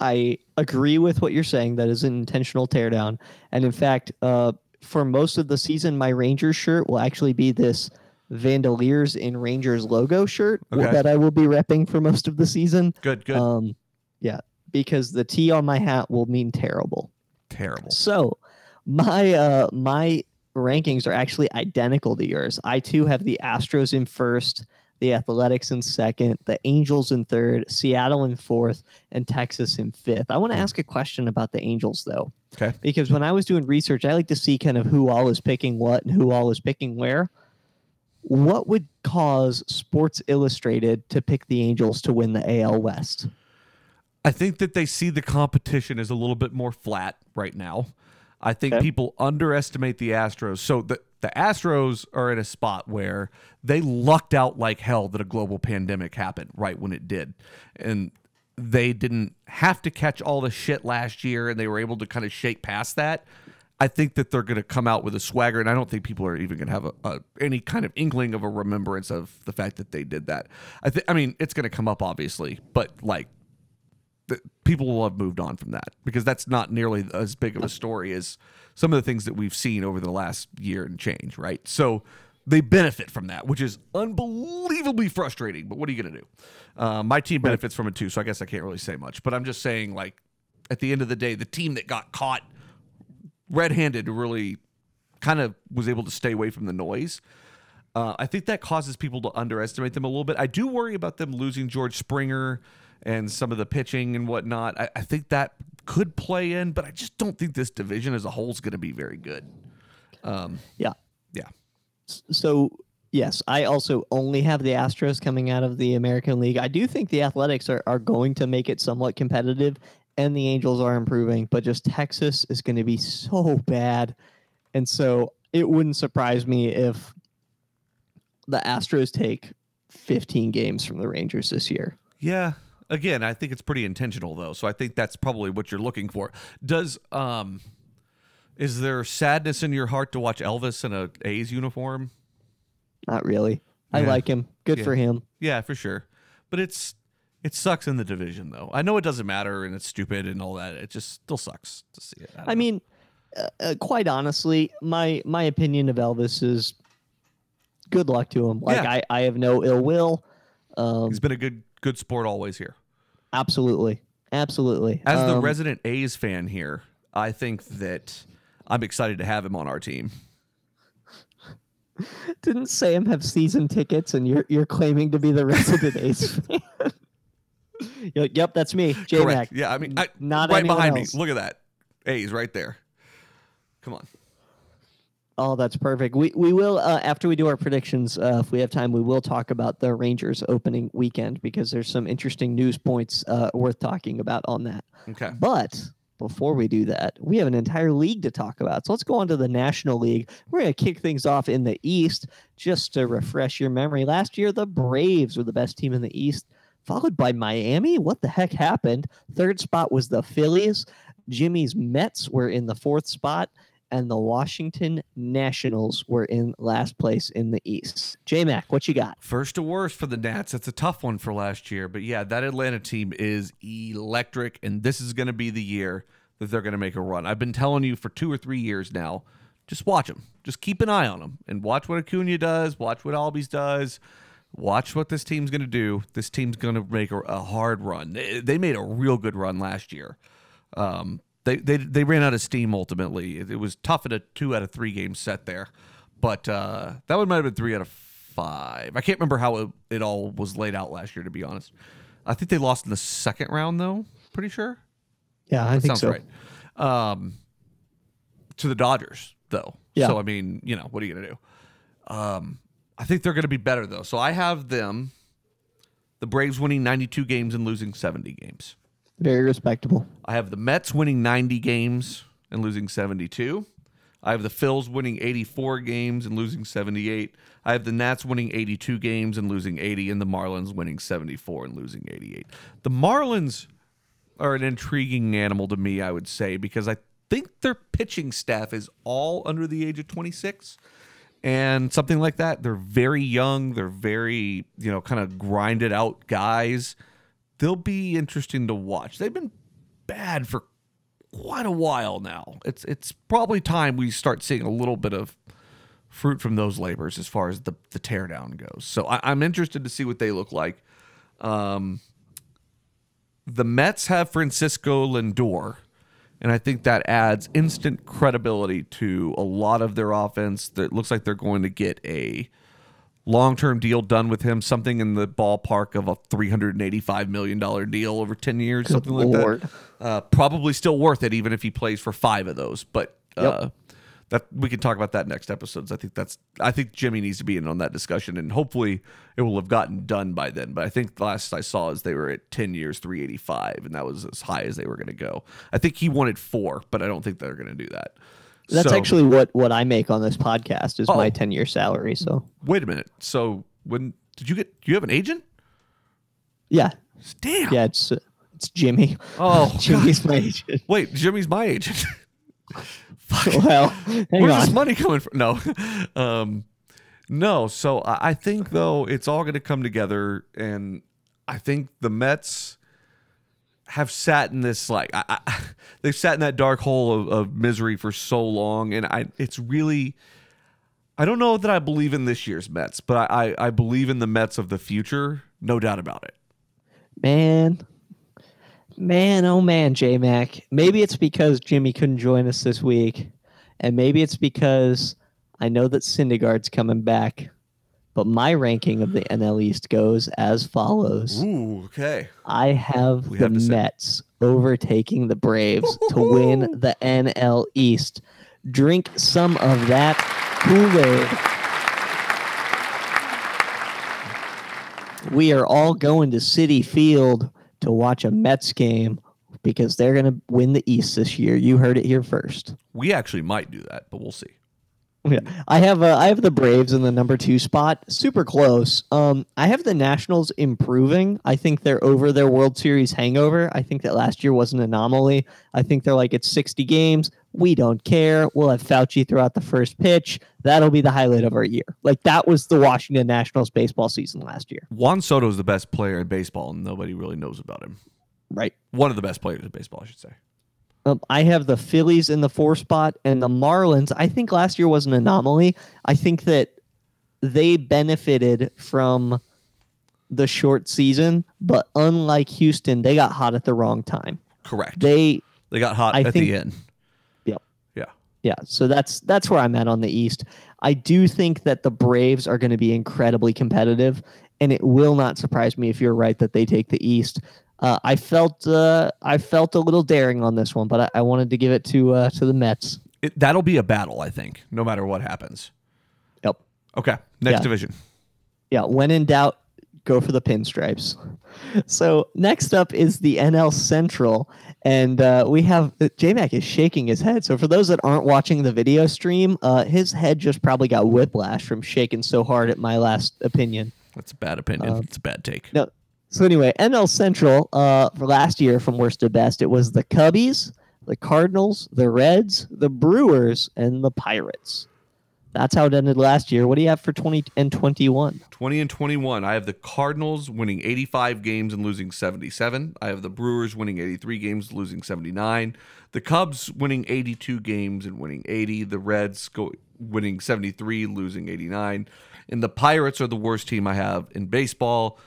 S2: I agree with what you're saying. That is an intentional teardown. And in fact, uh, for most of the season, my Rangers shirt will actually be this Vandaliers in Rangers logo shirt
S1: Okay.
S2: that I will be repping for most of the season.
S1: Good, good.
S2: Um, yeah, because the T on my hat will mean terrible.
S1: Terrible.
S2: So, my uh my rankings are actually identical to yours. I too have the Astros in first, the Athletics in second, the Angels in third, Seattle in fourth, and Texas in fifth. I want to ask a question about the Angels though.
S1: Okay.
S2: Because when I was doing research, I like to see kind of who all is picking what and who all is picking where. What would cause Sports Illustrated to pick the Angels to win the AL West?
S1: I think that they see the competition as a little bit more flat right now. I think
S2: Okay.
S1: people underestimate the Astros. So the the Astros are in a spot where they lucked out like hell that a global pandemic happened right when it did. And they didn't have to catch all the shit last year and they were able to kind of shake past that. I think that they're going to come out with a swagger, and I don't think people are even going to have a, a any kind of inkling of a remembrance of the fact that they did that. I think, I mean, it's going to come up obviously, but like the, people will have moved on from that because that's not nearly as big of a story as some of the things that we've seen over the last year and change, right? So they benefit from that, which is unbelievably frustrating. But what are you going to do? Uh, my team benefits from it too, so I guess I can't really say much. But I'm just saying, like, at the end of the day, the team that got caught red-handed really kind of was able to stay away from the noise. Uh, I think that causes people to underestimate them a little bit. I do worry about them losing George Springer and some of the pitching and whatnot. I, I think that could play in, but I just don't think this division as a whole is going to be very good. Um,
S2: Yeah.
S1: yeah.
S2: so yes, I also only have the Astros coming out of the American League. I do think the Athletics are, are going to make it somewhat competitive and the Angels are improving, but just Texas is going to be so bad. And so it wouldn't surprise me if the Astros take 15 games from the Rangers this year.
S1: Yeah. Again, I think it's pretty intentional though, so I think that's probably what you're looking for. Does um, is there sadness in your heart to watch Elvis in a A's uniform?
S2: Not really. I
S1: Yeah.
S2: like him. Good
S1: Yeah.
S2: for him.
S1: Yeah, for sure. But it's it sucks in the division though. I know it doesn't matter and it's stupid and all that. It just still sucks to see it. don't
S2: I mean, uh, uh, quite honestly, my my opinion of Elvis is good luck to him. Like
S1: Yeah.
S2: I, I have no ill will. Um,
S1: he's been a good good sport always here.
S2: absolutely. Absolutely.
S1: As the
S2: Um,
S1: resident A's fan here, I think that I'm excited to have him on our team.
S2: didn't Sam have season tickets, and you're you're claiming to be the resident A's fan? You're like, yep, that's me, J Mac.
S1: Yeah, I mean, I,
S2: Not
S1: right behind
S2: else.
S1: me. Look at that. A's right there. Come on.
S2: Oh, that's perfect. We we will uh, after we do our predictions, uh, if we have time, we will talk about the Rangers opening weekend because there's some interesting news points uh, worth talking about on that.
S1: Okay.
S2: But before we do that, we have an entire league to talk about. So let's go on to the National League. We're going to kick things off in the East just to refresh your memory. Last year, the Braves were the best team in the East, followed by Miami. What the heck happened? Third spot was the Phillies. Jimmy's Mets were in the fourth spot, and the Washington Nationals were in last place in the East. J Mac, what you got?
S1: First to worst for the Nats. That's a tough one for last year. But yeah, that Atlanta team is electric, and this is going to be the year that they're going to make a run. I've been telling you for two or three years now. Just watch them. Just keep an eye on them and watch what Acuna does. Watch what Albies does. Watch what this team's going to do. This team's going to make a, a hard run. They, they made a real good run last year. Um, they, they they ran out of steam ultimately. It, it was tough in a two out of three game set there, but uh, that one might have been three out of five. I can't remember how it, it all was laid out last year. To be honest, I think they lost in the second round though. Pretty sure.
S2: Yeah, I
S1: That
S2: think
S1: sounds
S2: so.
S1: right. Um, to the Dodgers though.
S2: Yeah.
S1: So I mean, you know, what are you gonna do? Um, I think they're gonna be better though. So I have them, the Braves winning 92 games and losing 70 games.
S2: Very respectable.
S1: I have the Mets winning 90 games and losing 72. I have the Phils winning 84 games and losing 78. I have the Nats winning 82 games and losing 80, and the Marlins winning 74 and losing 88. The Marlins are an intriguing animal to me, I would say, because I think their pitching staff is all under the age of 26 and something like that. They're very young. They're very, you know, kind of grinded out guys. They'll be interesting to watch. They've been bad for quite a while now. It's it's probably time we start seeing a little bit of fruit from those labors as far as the the teardown goes. So I, I'm interested to see what they look like. Um, the Mets have Francisco Lindor, and I think that adds instant credibility to a lot of their offense. That looks like they're going to get a long-term deal done with him, something in the ballpark of a three hundred and eighty-five million dollar deal over ten years, something like that. Uh, probably still worth it, even if he plays for five of those. But uh, that we can talk about that next episodes. I think that's I think Jimmy needs to be in on that discussion, and hopefully it will have gotten done by then. But I think the last I saw is they were at ten years, three eighty five, and that was as high as they were going to go. I think he wanted four, but I don't think they're going to do that.
S2: That's
S1: So-
S2: actually what what I make on this podcast is my
S1: Oh.
S2: 10 year salary. So,
S1: wait a minute. So when did you get? Do you have an agent?
S2: yeah.
S1: Damn.
S2: Yeah, it's it's Jimmy.
S1: Oh,
S2: Jimmy's my agent.
S1: Wait, Jimmy's my agent.
S2: Well, hang
S1: Where's
S2: on.
S1: this money coming from? No, um, no. So I, I think though it's all going to come together, and I think the Mets have sat in this like I, I, they've sat in that dark hole of, of misery for so long, and I it's really. I don't know that I believe in this year's Mets, but I, I, I believe in the Mets of the future, no doubt about it.
S2: Man, man, oh man, J Mac. Maybe it's because Jimmy couldn't join us this week, and maybe it's because I know that Syndergaard's coming back. But my ranking of the NL East goes as follows:
S1: Ooh, okay.
S2: I have
S1: We
S2: the
S1: have
S2: Mets overtaking the Braves to win the NL East. Drink some of that Kool-Aid. We are all going to Citi Field to watch a Mets game because they're going to win the East this year. You heard it here first.
S1: We actually might do that, but we'll see.
S2: Yeah, I have uh, I have the Braves in the number two spot, super close. Um, I have the Nationals improving. I think they're over their World Series hangover. I think that last year was an anomaly. I think they're like it's sixty games. We don't care. We'll have Fauci throughout the first pitch. That'll be the highlight of our year. Like that was the Washington Nationals baseball season last year,
S1: Juan Soto is the best player in baseball, and nobody really knows about him.
S2: right?
S1: One of the best players in baseball, I should say.
S2: Um, I have the Phillies in the four spot and the Marlins. I think last year was an anomaly. I think that they benefited from the short season, but unlike Houston, they got hot at the wrong time.
S1: Correct. They,
S2: They
S1: got hot
S2: I
S1: at
S2: think-
S1: the end. Yeah,
S2: so that's that's where I'm at on the East. I do think that the Braves are going to be incredibly competitive, and it will not surprise me if you're right that they take the East. Uh, I felt uh, I felt a little daring on this one, but I, I wanted to give it to uh, to the Mets.
S1: It, that'll be a battle, I think, no matter what happens.
S2: Yep.
S1: Okay. Next
S2: Yeah.
S1: division.
S2: Yeah, when in doubt, go for the pinstripes. So next up is the NL Central, and uh, we have J Mac is shaking his head. So for those that aren't watching the video stream, uh, his head just probably got whiplash from shaking so hard at my last opinion.
S1: That's a bad opinion.
S2: Um,
S1: it's a bad take.
S2: No. So anyway, NL Central uh, for last year, from worst to best, it was the Cubbies, the Cardinals, the Reds, the Brewers, and the Pirates. That's how it ended last year. What do you have for twenty and twenty-one?
S1: 20 and 21. I have the Cardinals winning 85 games and losing 77. I have the Brewers winning 83 games, losing 79. The Cubs winning 82 games and winning 80. The Reds go winning 73, losing 89. And the Pirates are the worst team I have in baseball,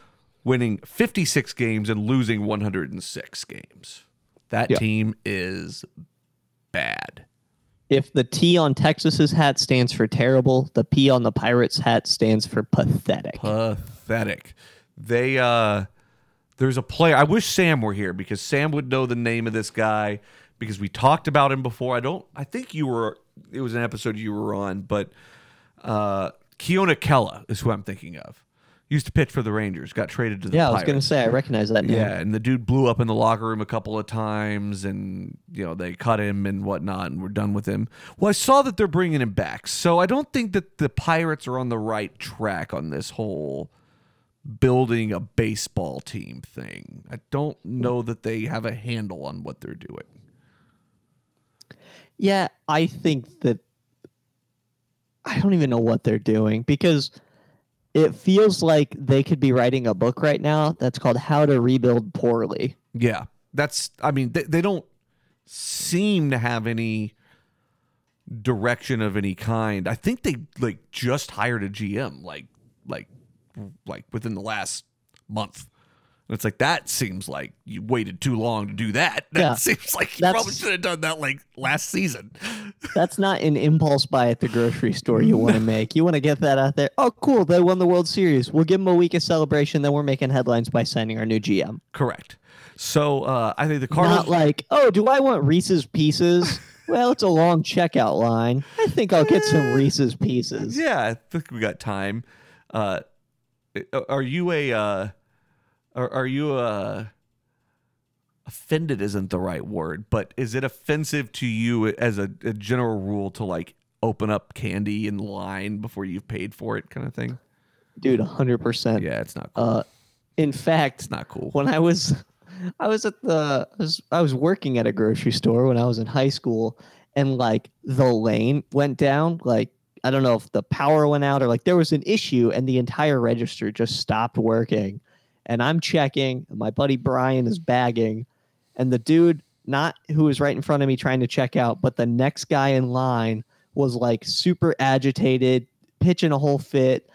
S1: winning 56 games and losing 106 games. That
S2: Yeah.
S1: team is bad.
S2: If the T on Texas's hat stands for terrible, the P on the Pirates hat stands for pathetic.
S1: pathetic. They uh there's a player. I wish Sam were here because Sam would know the name of this guy because we talked about him before. I don't I think you were it was an episode you were on, but uh Keone Kela is who I'm thinking of. Used to pitch for the Rangers, got traded to the
S2: yeah, I was gonna say I recognize that name.
S1: Yeah, and the dude blew up in the locker room a couple of times, and you know they cut him and whatnot, and we're done with him. Well, I saw that they're bringing him back, so I don't think that the Pirates are on the right track on this whole building a baseball team thing. I don't know that they have a handle on what they're doing.
S2: Yeah, I think that I don't even know what they're doing because it feels like they could be writing a book right now that's called How to Rebuild Poorly.
S1: Yeah, that's. I mean, they, they don't seem to have any direction of any kind. I think they like just hired a GM, like like like within the last month. And it's like that seems like you waited too long to do that. That
S2: Yeah,
S1: seems like you
S2: that's-
S1: probably should have done that like last season.
S2: That's not an impulse buy at the grocery store you want to make. You want to get that out there. Oh, cool. They won the World Series. We'll give them a week of celebration. Then we're making headlines by signing our new GM.
S1: Correct. So uh, I think the Cardinals.
S2: Not like, oh, do I want Reese's Pieces? well, it's a long checkout line. I think I'll get some Reese's Pieces.
S1: Yeah, I think we got time. Uh, are you a uh, are, are you a offended? Isn't the right word, but is it offensive to you as a, a general rule to like open up candy in line before you've paid for it, kind of thing?
S2: Dude, 100%.
S1: Yeah, it's not cool.
S2: Uh, in fact,
S1: it's not cool.
S2: when I was I was at the I was, I was working at a grocery store when I was in high school and like the lane went down like I don't know if the power went out or like there was an issue and the entire register just stopped working and I'm checking and my buddy Brian is bagging and the dude not who was right in front of me trying to check out but the next guy in line was like super agitated pitching a whole fit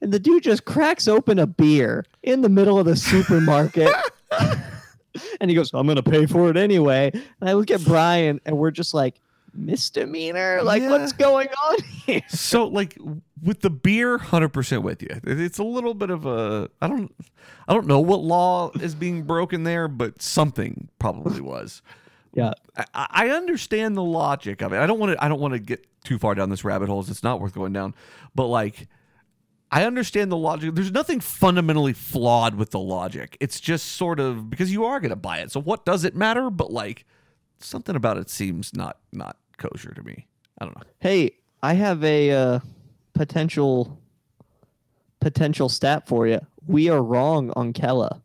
S2: and the dude just cracks open a beer in the middle of the supermarket. and he goes, I'm going to pay for it anyway. And I look at Brian and we're just like, misdemeanor? Like,
S1: Yeah.
S2: what's going on here?
S1: so like with the beer 100% with you it's a little bit of a i don't i don't know what law is being broken there but something probably was
S2: Yeah.
S1: I, I understand the logic of it. I don't want to. I don't want to get too far down this rabbit hole. It's not worth going down. But like, I understand the logic. There's nothing fundamentally flawed with the logic. It's just sort of because you are going to buy it. So what does it matter? But like, something about it seems not not kosher to me. I don't know.
S2: Hey, I have a uh, potential potential stat for you. We are wrong on Kela.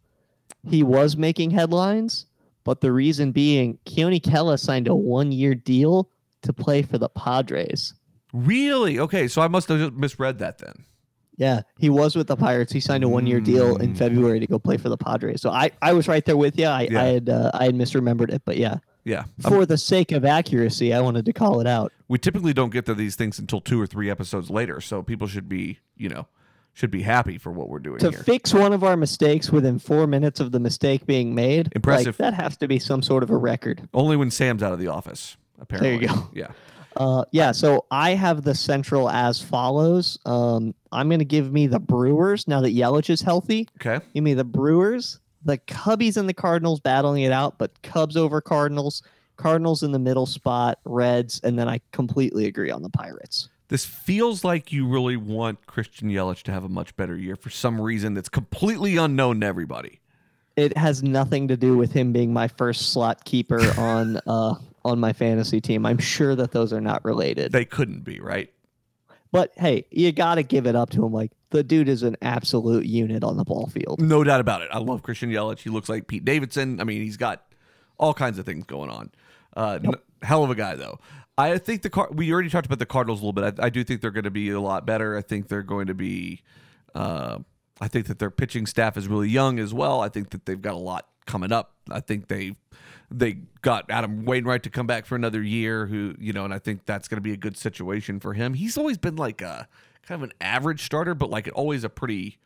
S2: He was making headlines, but the reason being Keone Kela signed a one year deal to play for the Padres.
S1: Really? Okay. So I must have just misread that then.
S2: Yeah, he was with the Pirates. He signed a one-year deal in
S1: Mm.
S2: February to go play for the Padres. So I, I was right there with you. I,
S1: Yeah.
S2: I had uh, I had misremembered it, but yeah,
S1: Yeah.
S2: For the sake of accuracy, I wanted to call it out.
S1: we typically don't get to these things until two or three episodes later. So people should be, you know, should be happy for what we're doing
S2: to
S1: here.
S2: fix one of our mistakes within four minutes of the mistake being made. like,
S1: Impressive.
S2: that has to be some sort of a record.
S1: Only when Sam's out of the office, apparently.
S2: There you go.
S1: Yeah.
S2: Uh, yeah, so I have the Central as follows. Um, I'm going to give me the Brewers now that Yelich is healthy.
S1: Okay.
S2: Give me the Brewers, the Cubbies, and the Cardinals battling it out, but Cubs over Cardinals, Cardinals in the middle spot, Reds, and then I completely agree on the Pirates.
S1: This feels like you really want Christian Yelich to have a much better year for some reason that's completely unknown to everybody.
S2: It has nothing to do with him being my first slot keeper on uh, on my fantasy team. I'm sure that those are not related.
S1: They couldn't be, right?
S2: But hey, you got to give it up to him. Like the dude is an absolute unit on the ball field.
S1: No doubt about it. I love Christian Yelich. He looks like Pete Davidson. I mean, he's got all kinds of things going on. Uh, n- hell of a guy, though. I think the car. We already talked about the Cardinals a little bit. I, I do think they're going to be a lot better. I think they're going to be. Uh, I think that their pitching staff is really young as well. I think that they've got a lot coming up. I think they they got Adam Wainwright to come back for another year. Who you know, and I think that's going to be a good situation for him. He's always been like a kind of an average starter, but like always a pretty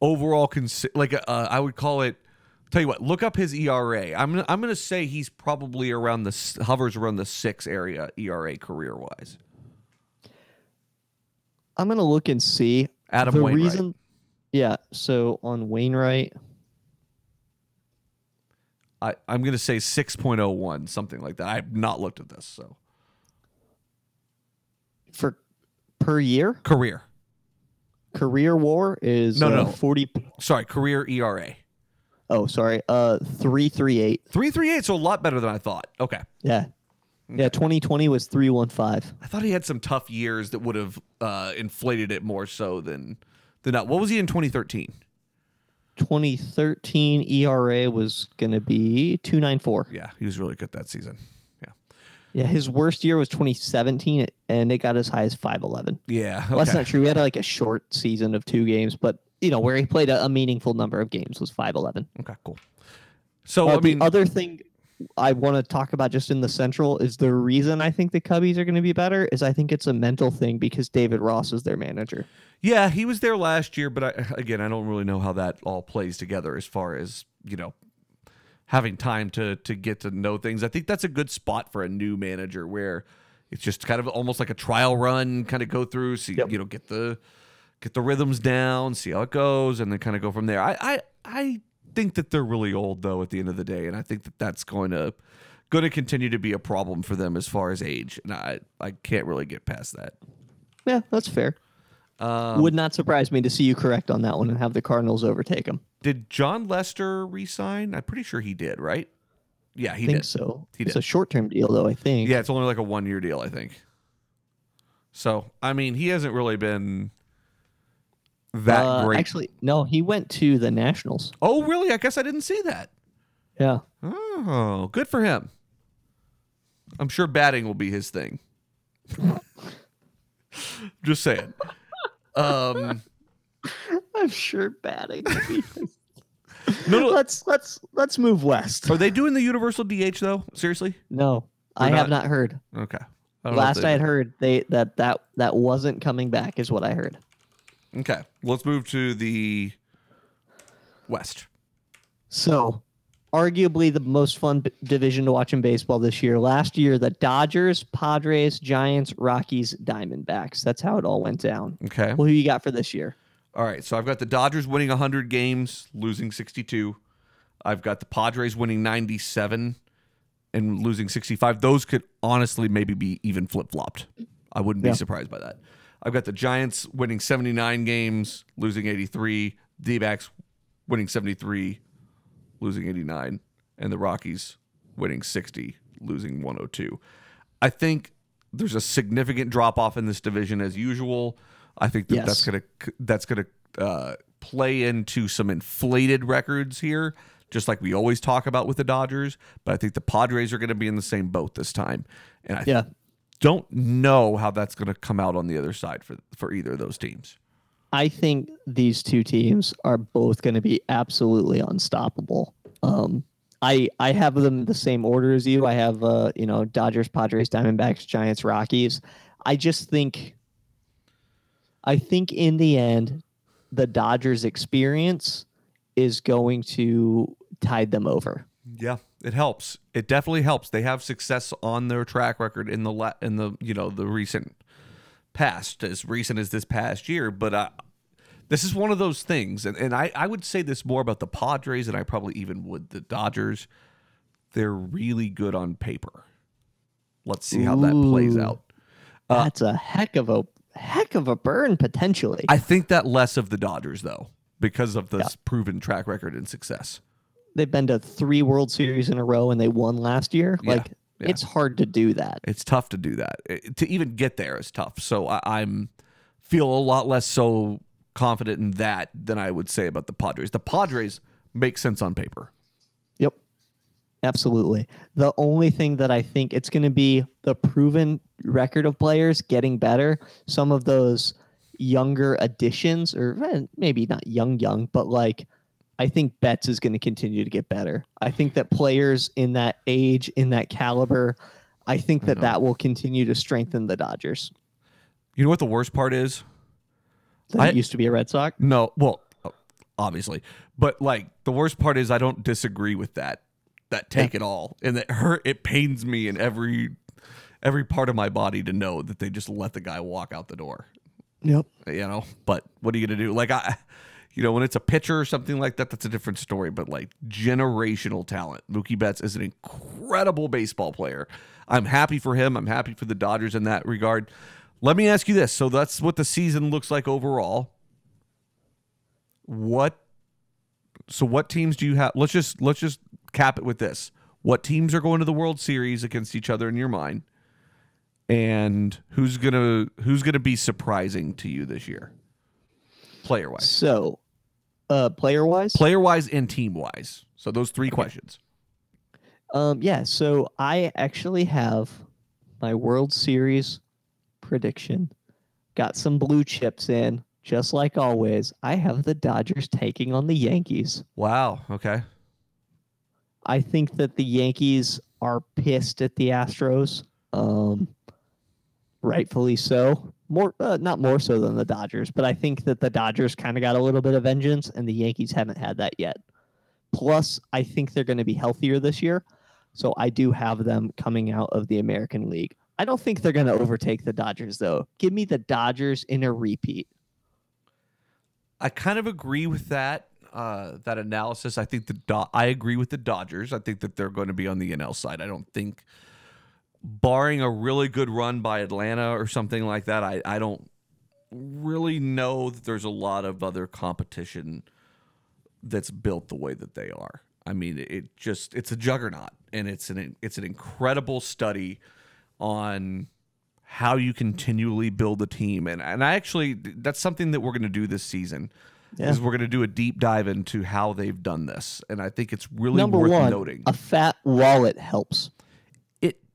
S1: overall like uh, I would call it. Tell you what, look up his ERA. I'm gonna, I'm gonna say he's probably around the hovers around the six area ERA career wise.
S2: I'm gonna look and see.
S1: Adam
S2: the
S1: Wainwright.
S2: reason, yeah. So on Wainwright,
S1: I, I'm gonna say six point oh one something like that. I've not looked at this so
S2: for per year,
S1: career.
S2: career WAR is
S1: No,
S2: uh,
S1: no.
S2: forty.
S1: Sorry, career ERA
S2: Oh, sorry. Uh, three three eight.
S1: three three eight. So a lot better than I thought. Okay,
S2: Yeah, yeah. Twenty twenty was three one five.
S1: I thought he had some tough years that would have uh, inflated it more so than than that. What was he in 2013?
S2: 2013 ERA was gonna be two nine four.
S1: Yeah, he was really good that season. Yeah,
S2: his worst year was 2017, and it got as high as 511.
S1: yeah.
S2: Well, that's not true. We had like a short season of two games, but you know where he played a, a meaningful number of games was 511.
S1: Okay, cool. So
S2: Uh,
S1: I mean,
S2: the other thing I want to talk about just in the Central is the reason I think the Cubbies are going to be better is I think it's a mental thing because David Ross is their manager.
S1: yeah, he was there last year, but I, again, I don't really know how that all plays together as far as you know having time to to get to know things. I think that's a good spot for a new manager where it's just kind of almost like a trial run, kind of go through, see
S2: Yep.
S1: you know, get the get the rhythms down, see how it goes, and then kind of go from there. I I I think that they're really old though at the end of the day, and I think that that's going to going to continue to be a problem for them as far as age, and I I can't really get past that.
S2: Yeah, that's fair.
S1: Um,
S2: Would not surprise me to see you correct on that one and have the Cardinals overtake them.
S1: Did Jon Lester resign? I'm pretty sure he did, right? Yeah, he
S2: I think
S1: did.
S2: so.
S1: He
S2: it's
S1: did.
S2: a short term deal, though. I think.
S1: Yeah, it's only like a one year deal, I think. So, I mean, he hasn't really been that
S2: Uh,
S1: great.
S2: Actually, no. He went to the Nationals.
S1: oh, really? I guess I didn't see that.
S2: Yeah.
S1: Oh, good for him. I'm sure batting will be his thing. Just saying. Um,
S2: I'm sure batting.
S1: no, no.
S2: let's let's let's move west.
S1: Are they doing the universal DH though? Seriously?
S2: No, I
S1: They're
S2: have
S1: not-
S2: not heard.
S1: Okay. I don't know if
S2: Last I had heard, they that that that wasn't coming back, is what I heard.
S1: Okay, let's move to the West.
S2: So, arguably the most fun b- division to watch in baseball this year. Last year, the Dodgers, Padres, Giants, Rockies, Diamondbacks. That's how it all went down.
S1: Okay.
S2: Well, who you got for this year?
S1: All right, so I've got the Dodgers winning 100 games, losing 62. I've got the Padres winning 97 and losing 65. Those could honestly maybe be even flip flopped. I wouldn't
S2: Yeah.
S1: be surprised by that. I've got the Giants winning 79 games, losing 83. D backs winning 73, losing 89. And the Rockies winning 60, losing 102. I think there's a significant drop off in this division as usual. I think that that's gonna that's gonna uh, play into some inflated records here, just like we always talk about with the Dodgers. But I think the Padres are going to be in the same boat this time, and I
S2: Yeah.
S1: don't know how that's going to come out on the other side for for either of those teams.
S2: I think these two teams are both going to be absolutely unstoppable. Um, I I have them the same order as you. I have uh, you know Dodgers, Padres, Diamondbacks, Giants, Rockies. I just think I think in the end, the Dodgers' experience is going to tide them over.
S1: Yeah, it helps. It definitely helps. They have success on their track record in the la- in the you know the recent past, as recent as this past year. But uh, this is one of those things, and, and I I would say this more about the Padres than I probably even would the Dodgers. They're really good on paper. Let's see how that plays out. Uh,
S2: That's a heck of a heck of a burn potentially.
S1: I think that less of the Dodgers though, because of this
S2: Yeah.
S1: proven track record and success.
S2: They've been to three World Series in a row and they won last year.
S1: Yeah,
S2: Like
S1: yeah.
S2: it's hard to do that.
S1: It's tough to do that. It- to even get there is tough. So I, I'm feel a lot less so confident in that than I would say about the Padres. The Padres make sense on paper.
S2: Yep. Absolutely. The only thing that I think it's going to be the proven record of players getting better. Some of those younger additions, or eh, maybe not young, young, but like I think Betts is going to continue to get better. I think that players in that age, in that caliber, I think that
S1: know.
S2: that will continue to strengthen the Dodgers.
S1: You know what the worst part is?
S2: That
S1: I-
S2: it used to be a Red Sox.
S1: No, well, obviously, but like the worst part is I don't disagree with that that take it all, and that hurt. It pains me in every every part of my body to know that they just let the guy walk out the door.
S2: Yep.
S1: you know but what are you gonna do like i you know when it's a pitcher or something like that that's a different story but like generational talent. Mookie betts is an incredible baseball player. I'm happy for him. I'm happy for the dodgers in that regard. Let me ask you this. So that's what the season looks like overall. What so what teams do you have let's just let's just cap it with this. What teams are going to the world series against each other in your mind? And who's gonna who's gonna be surprising to you this year player wise
S2: So, uh, player wise,
S1: player wise and team wise so those three questions
S2: Um, yeah, so I actually have my World Series prediction. Got some blue chips in, just like always. I have the Dodgers taking on the Yankees.
S1: wow okay
S2: I think that the Yankees are pissed at the Astros. Um, rightfully so. More, uh, not more so than the Dodgers, but I think that the Dodgers kind of got a little bit of vengeance, and the Yankees haven't had that yet. Plus, I think they're going to be healthier this year, so I do have them coming out of the American League. I don't think they're going to overtake the Dodgers, though. Give me the Dodgers in a repeat.
S1: i kind of agree with that uh that analysis i think the Do- i agree with the dodgers i think that they're going to be on the nl side i don't think barring a really good run by atlanta or something like that i i don't really know that there's a lot of other competition that's built the way that they are. I mean, it just it's a juggernaut and it's an it's an incredible study on how you continually build a team and and I actually that's something that we're going to do this season.
S2: Yeah.
S1: Is we're going to do a deep dive into how they've done this and I think it's really
S2: Number
S1: worth
S2: one,
S1: noting.
S2: a fat wallet helps.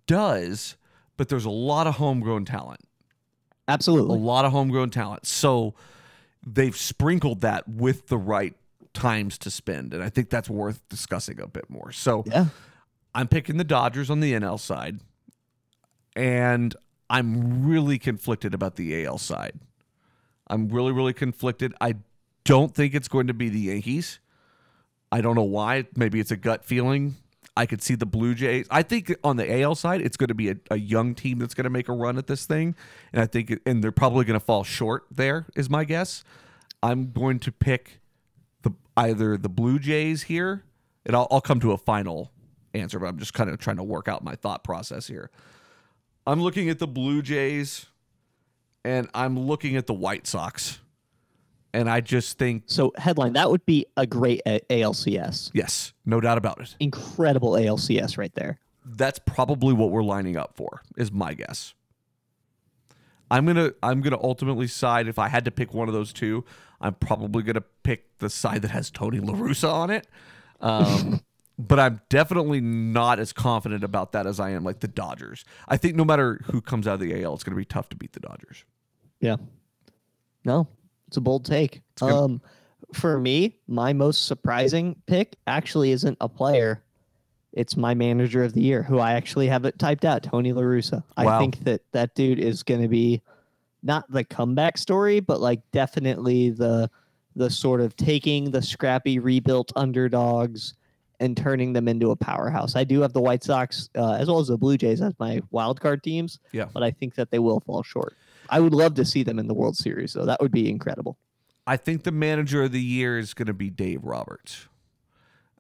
S1: Does, but there's a lot of homegrown talent.
S2: Absolutely.
S1: A lot of homegrown talent. So they've sprinkled that with the right times to spend. And I think that's worth discussing a bit more. So
S2: Yeah.
S1: I'm picking the Dodgers on the NL side. And I'm really conflicted about the AL side. I'm really, really conflicted. I don't think it's going to be the Yankees. I don't know why. Maybe it's a gut feeling. I could see the Blue Jays. I think on the AL side, it's going to be a, a young team that's going to make a run at this thing, and I think, and they're probably going to fall short. There is my guess. I'm going to pick the either the Blue Jays here, and I'll, I'll come to a final answer, but I'm just kind of trying to work out my thought process here. I'm looking at the Blue Jays, and I'm looking at the White Sox, and I just think
S2: So headline that would be a great A- ALCS.
S1: yes, no doubt about it.
S2: Incredible ALCS right there.
S1: that's probably what we're lining up for is my guess i'm gonna i'm gonna ultimately side if i had to pick one of those two i'm probably gonna pick the side that has tony La Russa on it um, but i'm definitely not as confident about that as i am like the dodgers i think no matter who comes out of the al it's gonna be tough to beat the dodgers
S2: Yeah. No, it's a bold take. Um, for me, my most surprising pick actually isn't a player. It's my manager of the year, who I actually have it typed out, Tony La Russa. I
S1: Wow.
S2: think that that dude is going to be not the comeback story, but like definitely the the sort of taking the scrappy rebuilt underdogs and turning them into a powerhouse. I do have the White Sox uh, as well as the Blue Jays as my wild card teams.
S1: Yeah.
S2: but I think that they will fall short. I would love to see them in the World Series, though. That would be incredible.
S1: I think the manager of the year is going to be Dave Roberts.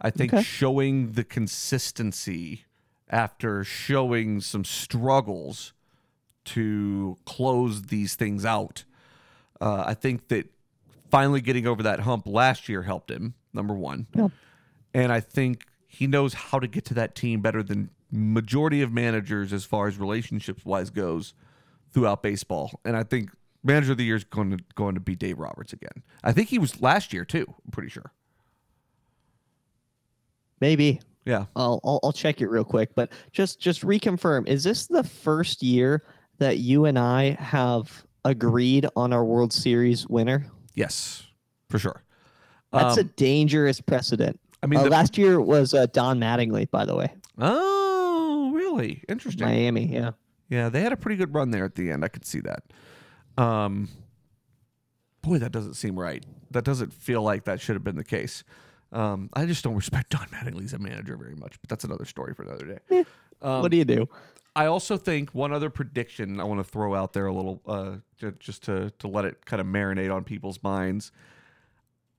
S1: I think
S2: Okay.
S1: showing the consistency after showing some struggles to close these things out. Uh, I think that finally getting over that hump last year helped him, number one.
S2: Yeah.
S1: And I think he knows how to get to that team better than majority of managers as far as relationships wise goes throughout baseball. And I think manager of the year is going to going to be Dave Roberts again. I think he was last year too. I'm pretty sure.
S2: Maybe
S1: Yeah.
S2: I'll, I'll I'll check it real quick, but just just reconfirm: is this the first year that you and I have agreed on our World Series winner?
S1: Yes. For sure.
S2: That's a
S1: Um,
S2: dangerous precedent.
S1: I mean,
S2: Uh,
S1: the-
S2: last year was uh, Don Mattingly, by the way,
S1: oh, really? Interesting.
S2: Miami. Yeah,
S1: Yeah, they had a pretty good run there at the end. I could see that. Um, boy, that doesn't seem right. That doesn't feel like that should have been the case. Um, I just don't respect Don Mattingly as a manager very much, but that's another story for another day. Um,
S2: what do you do?
S1: I also think one other prediction I want to throw out there a little, uh, ju- just to to let it kind of marinate on people's minds.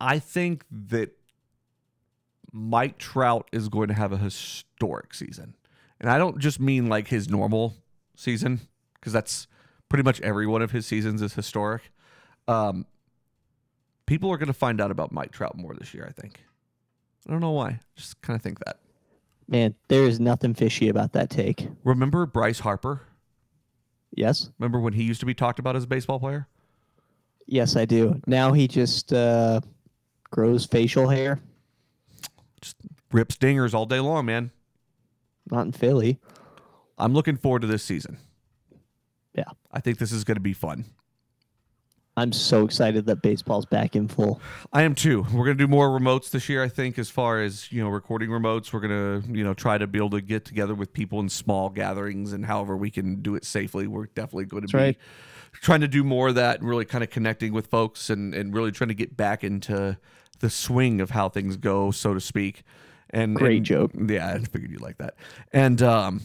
S1: I think that Mike Trout is going to have a historic season, and I don't just mean like his normal season because that's pretty much every one of his seasons is historic. Um, people are going to find out about Mike Trout more this year. I think. I don't know why. Just kind of think that.
S2: Man, there is nothing fishy about that take.
S1: Remember Bryce Harper?
S2: Yes,
S1: Remember when he used to be talked about as a baseball player?
S2: yes, I do. Now he just uh, grows facial hair.
S1: Just rips dingers all day long, man.
S2: Not in Philly.
S1: I'm looking forward to this season.
S2: Yeah.
S1: I think this is going to be fun.
S2: I'm so excited that baseball's back in full.
S1: I am too. We're going to do more remotes this year, I think, as far as, you know, recording remotes. We're going to, you know, try to be able to get together with people in small gatherings and however we can do it safely. We're definitely going to
S2: That's
S1: be
S2: right.
S1: trying to do more of that and really kind of connecting with folks and, and really trying to get back into the swing of how things go, so to speak. And
S2: Great
S1: and-
S2: joke.
S1: Yeah, I figured you'd like that. And um,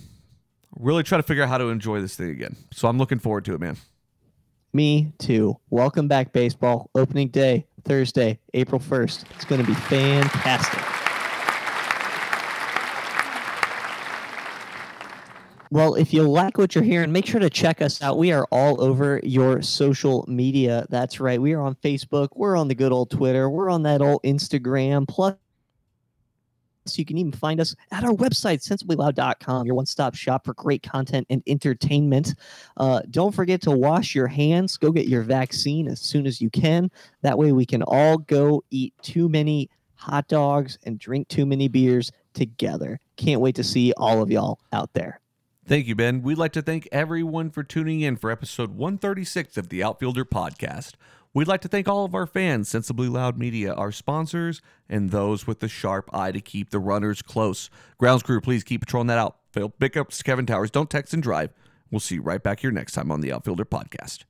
S1: really try to figure out how to enjoy this thing again. So I'm looking forward to it, man.
S2: Me too. Welcome back, baseball. Opening day, Thursday, April 1st. It's going to be fantastic. Well, if you like what you're hearing, make sure to check us out. We are all over your social media. That's right. We are on Facebook. We're on the good old Twitter. We're on that old Instagram. Plus, you can even find us at our website, sensiblyloud.com, your one stop shop for great content and entertainment. Uh, don't forget to wash your hands. Go get your vaccine as soon as you can. That way, we can all go eat too many hot dogs and drink too many beers together. Can't wait to see all of y'all out there.
S1: Thank you, Ben. We'd like to thank everyone for tuning in for episode 136 of the Outfielder Podcast. We'd like to thank all of our fans, Sensibly Loud Media, our sponsors, and those with the sharp eye to keep the runners close. Grounds crew, please keep patrolling that outfield. Big ups Kevin Towers. Don't text and drive. We'll see you right back here next time on the Outfielder Podcast.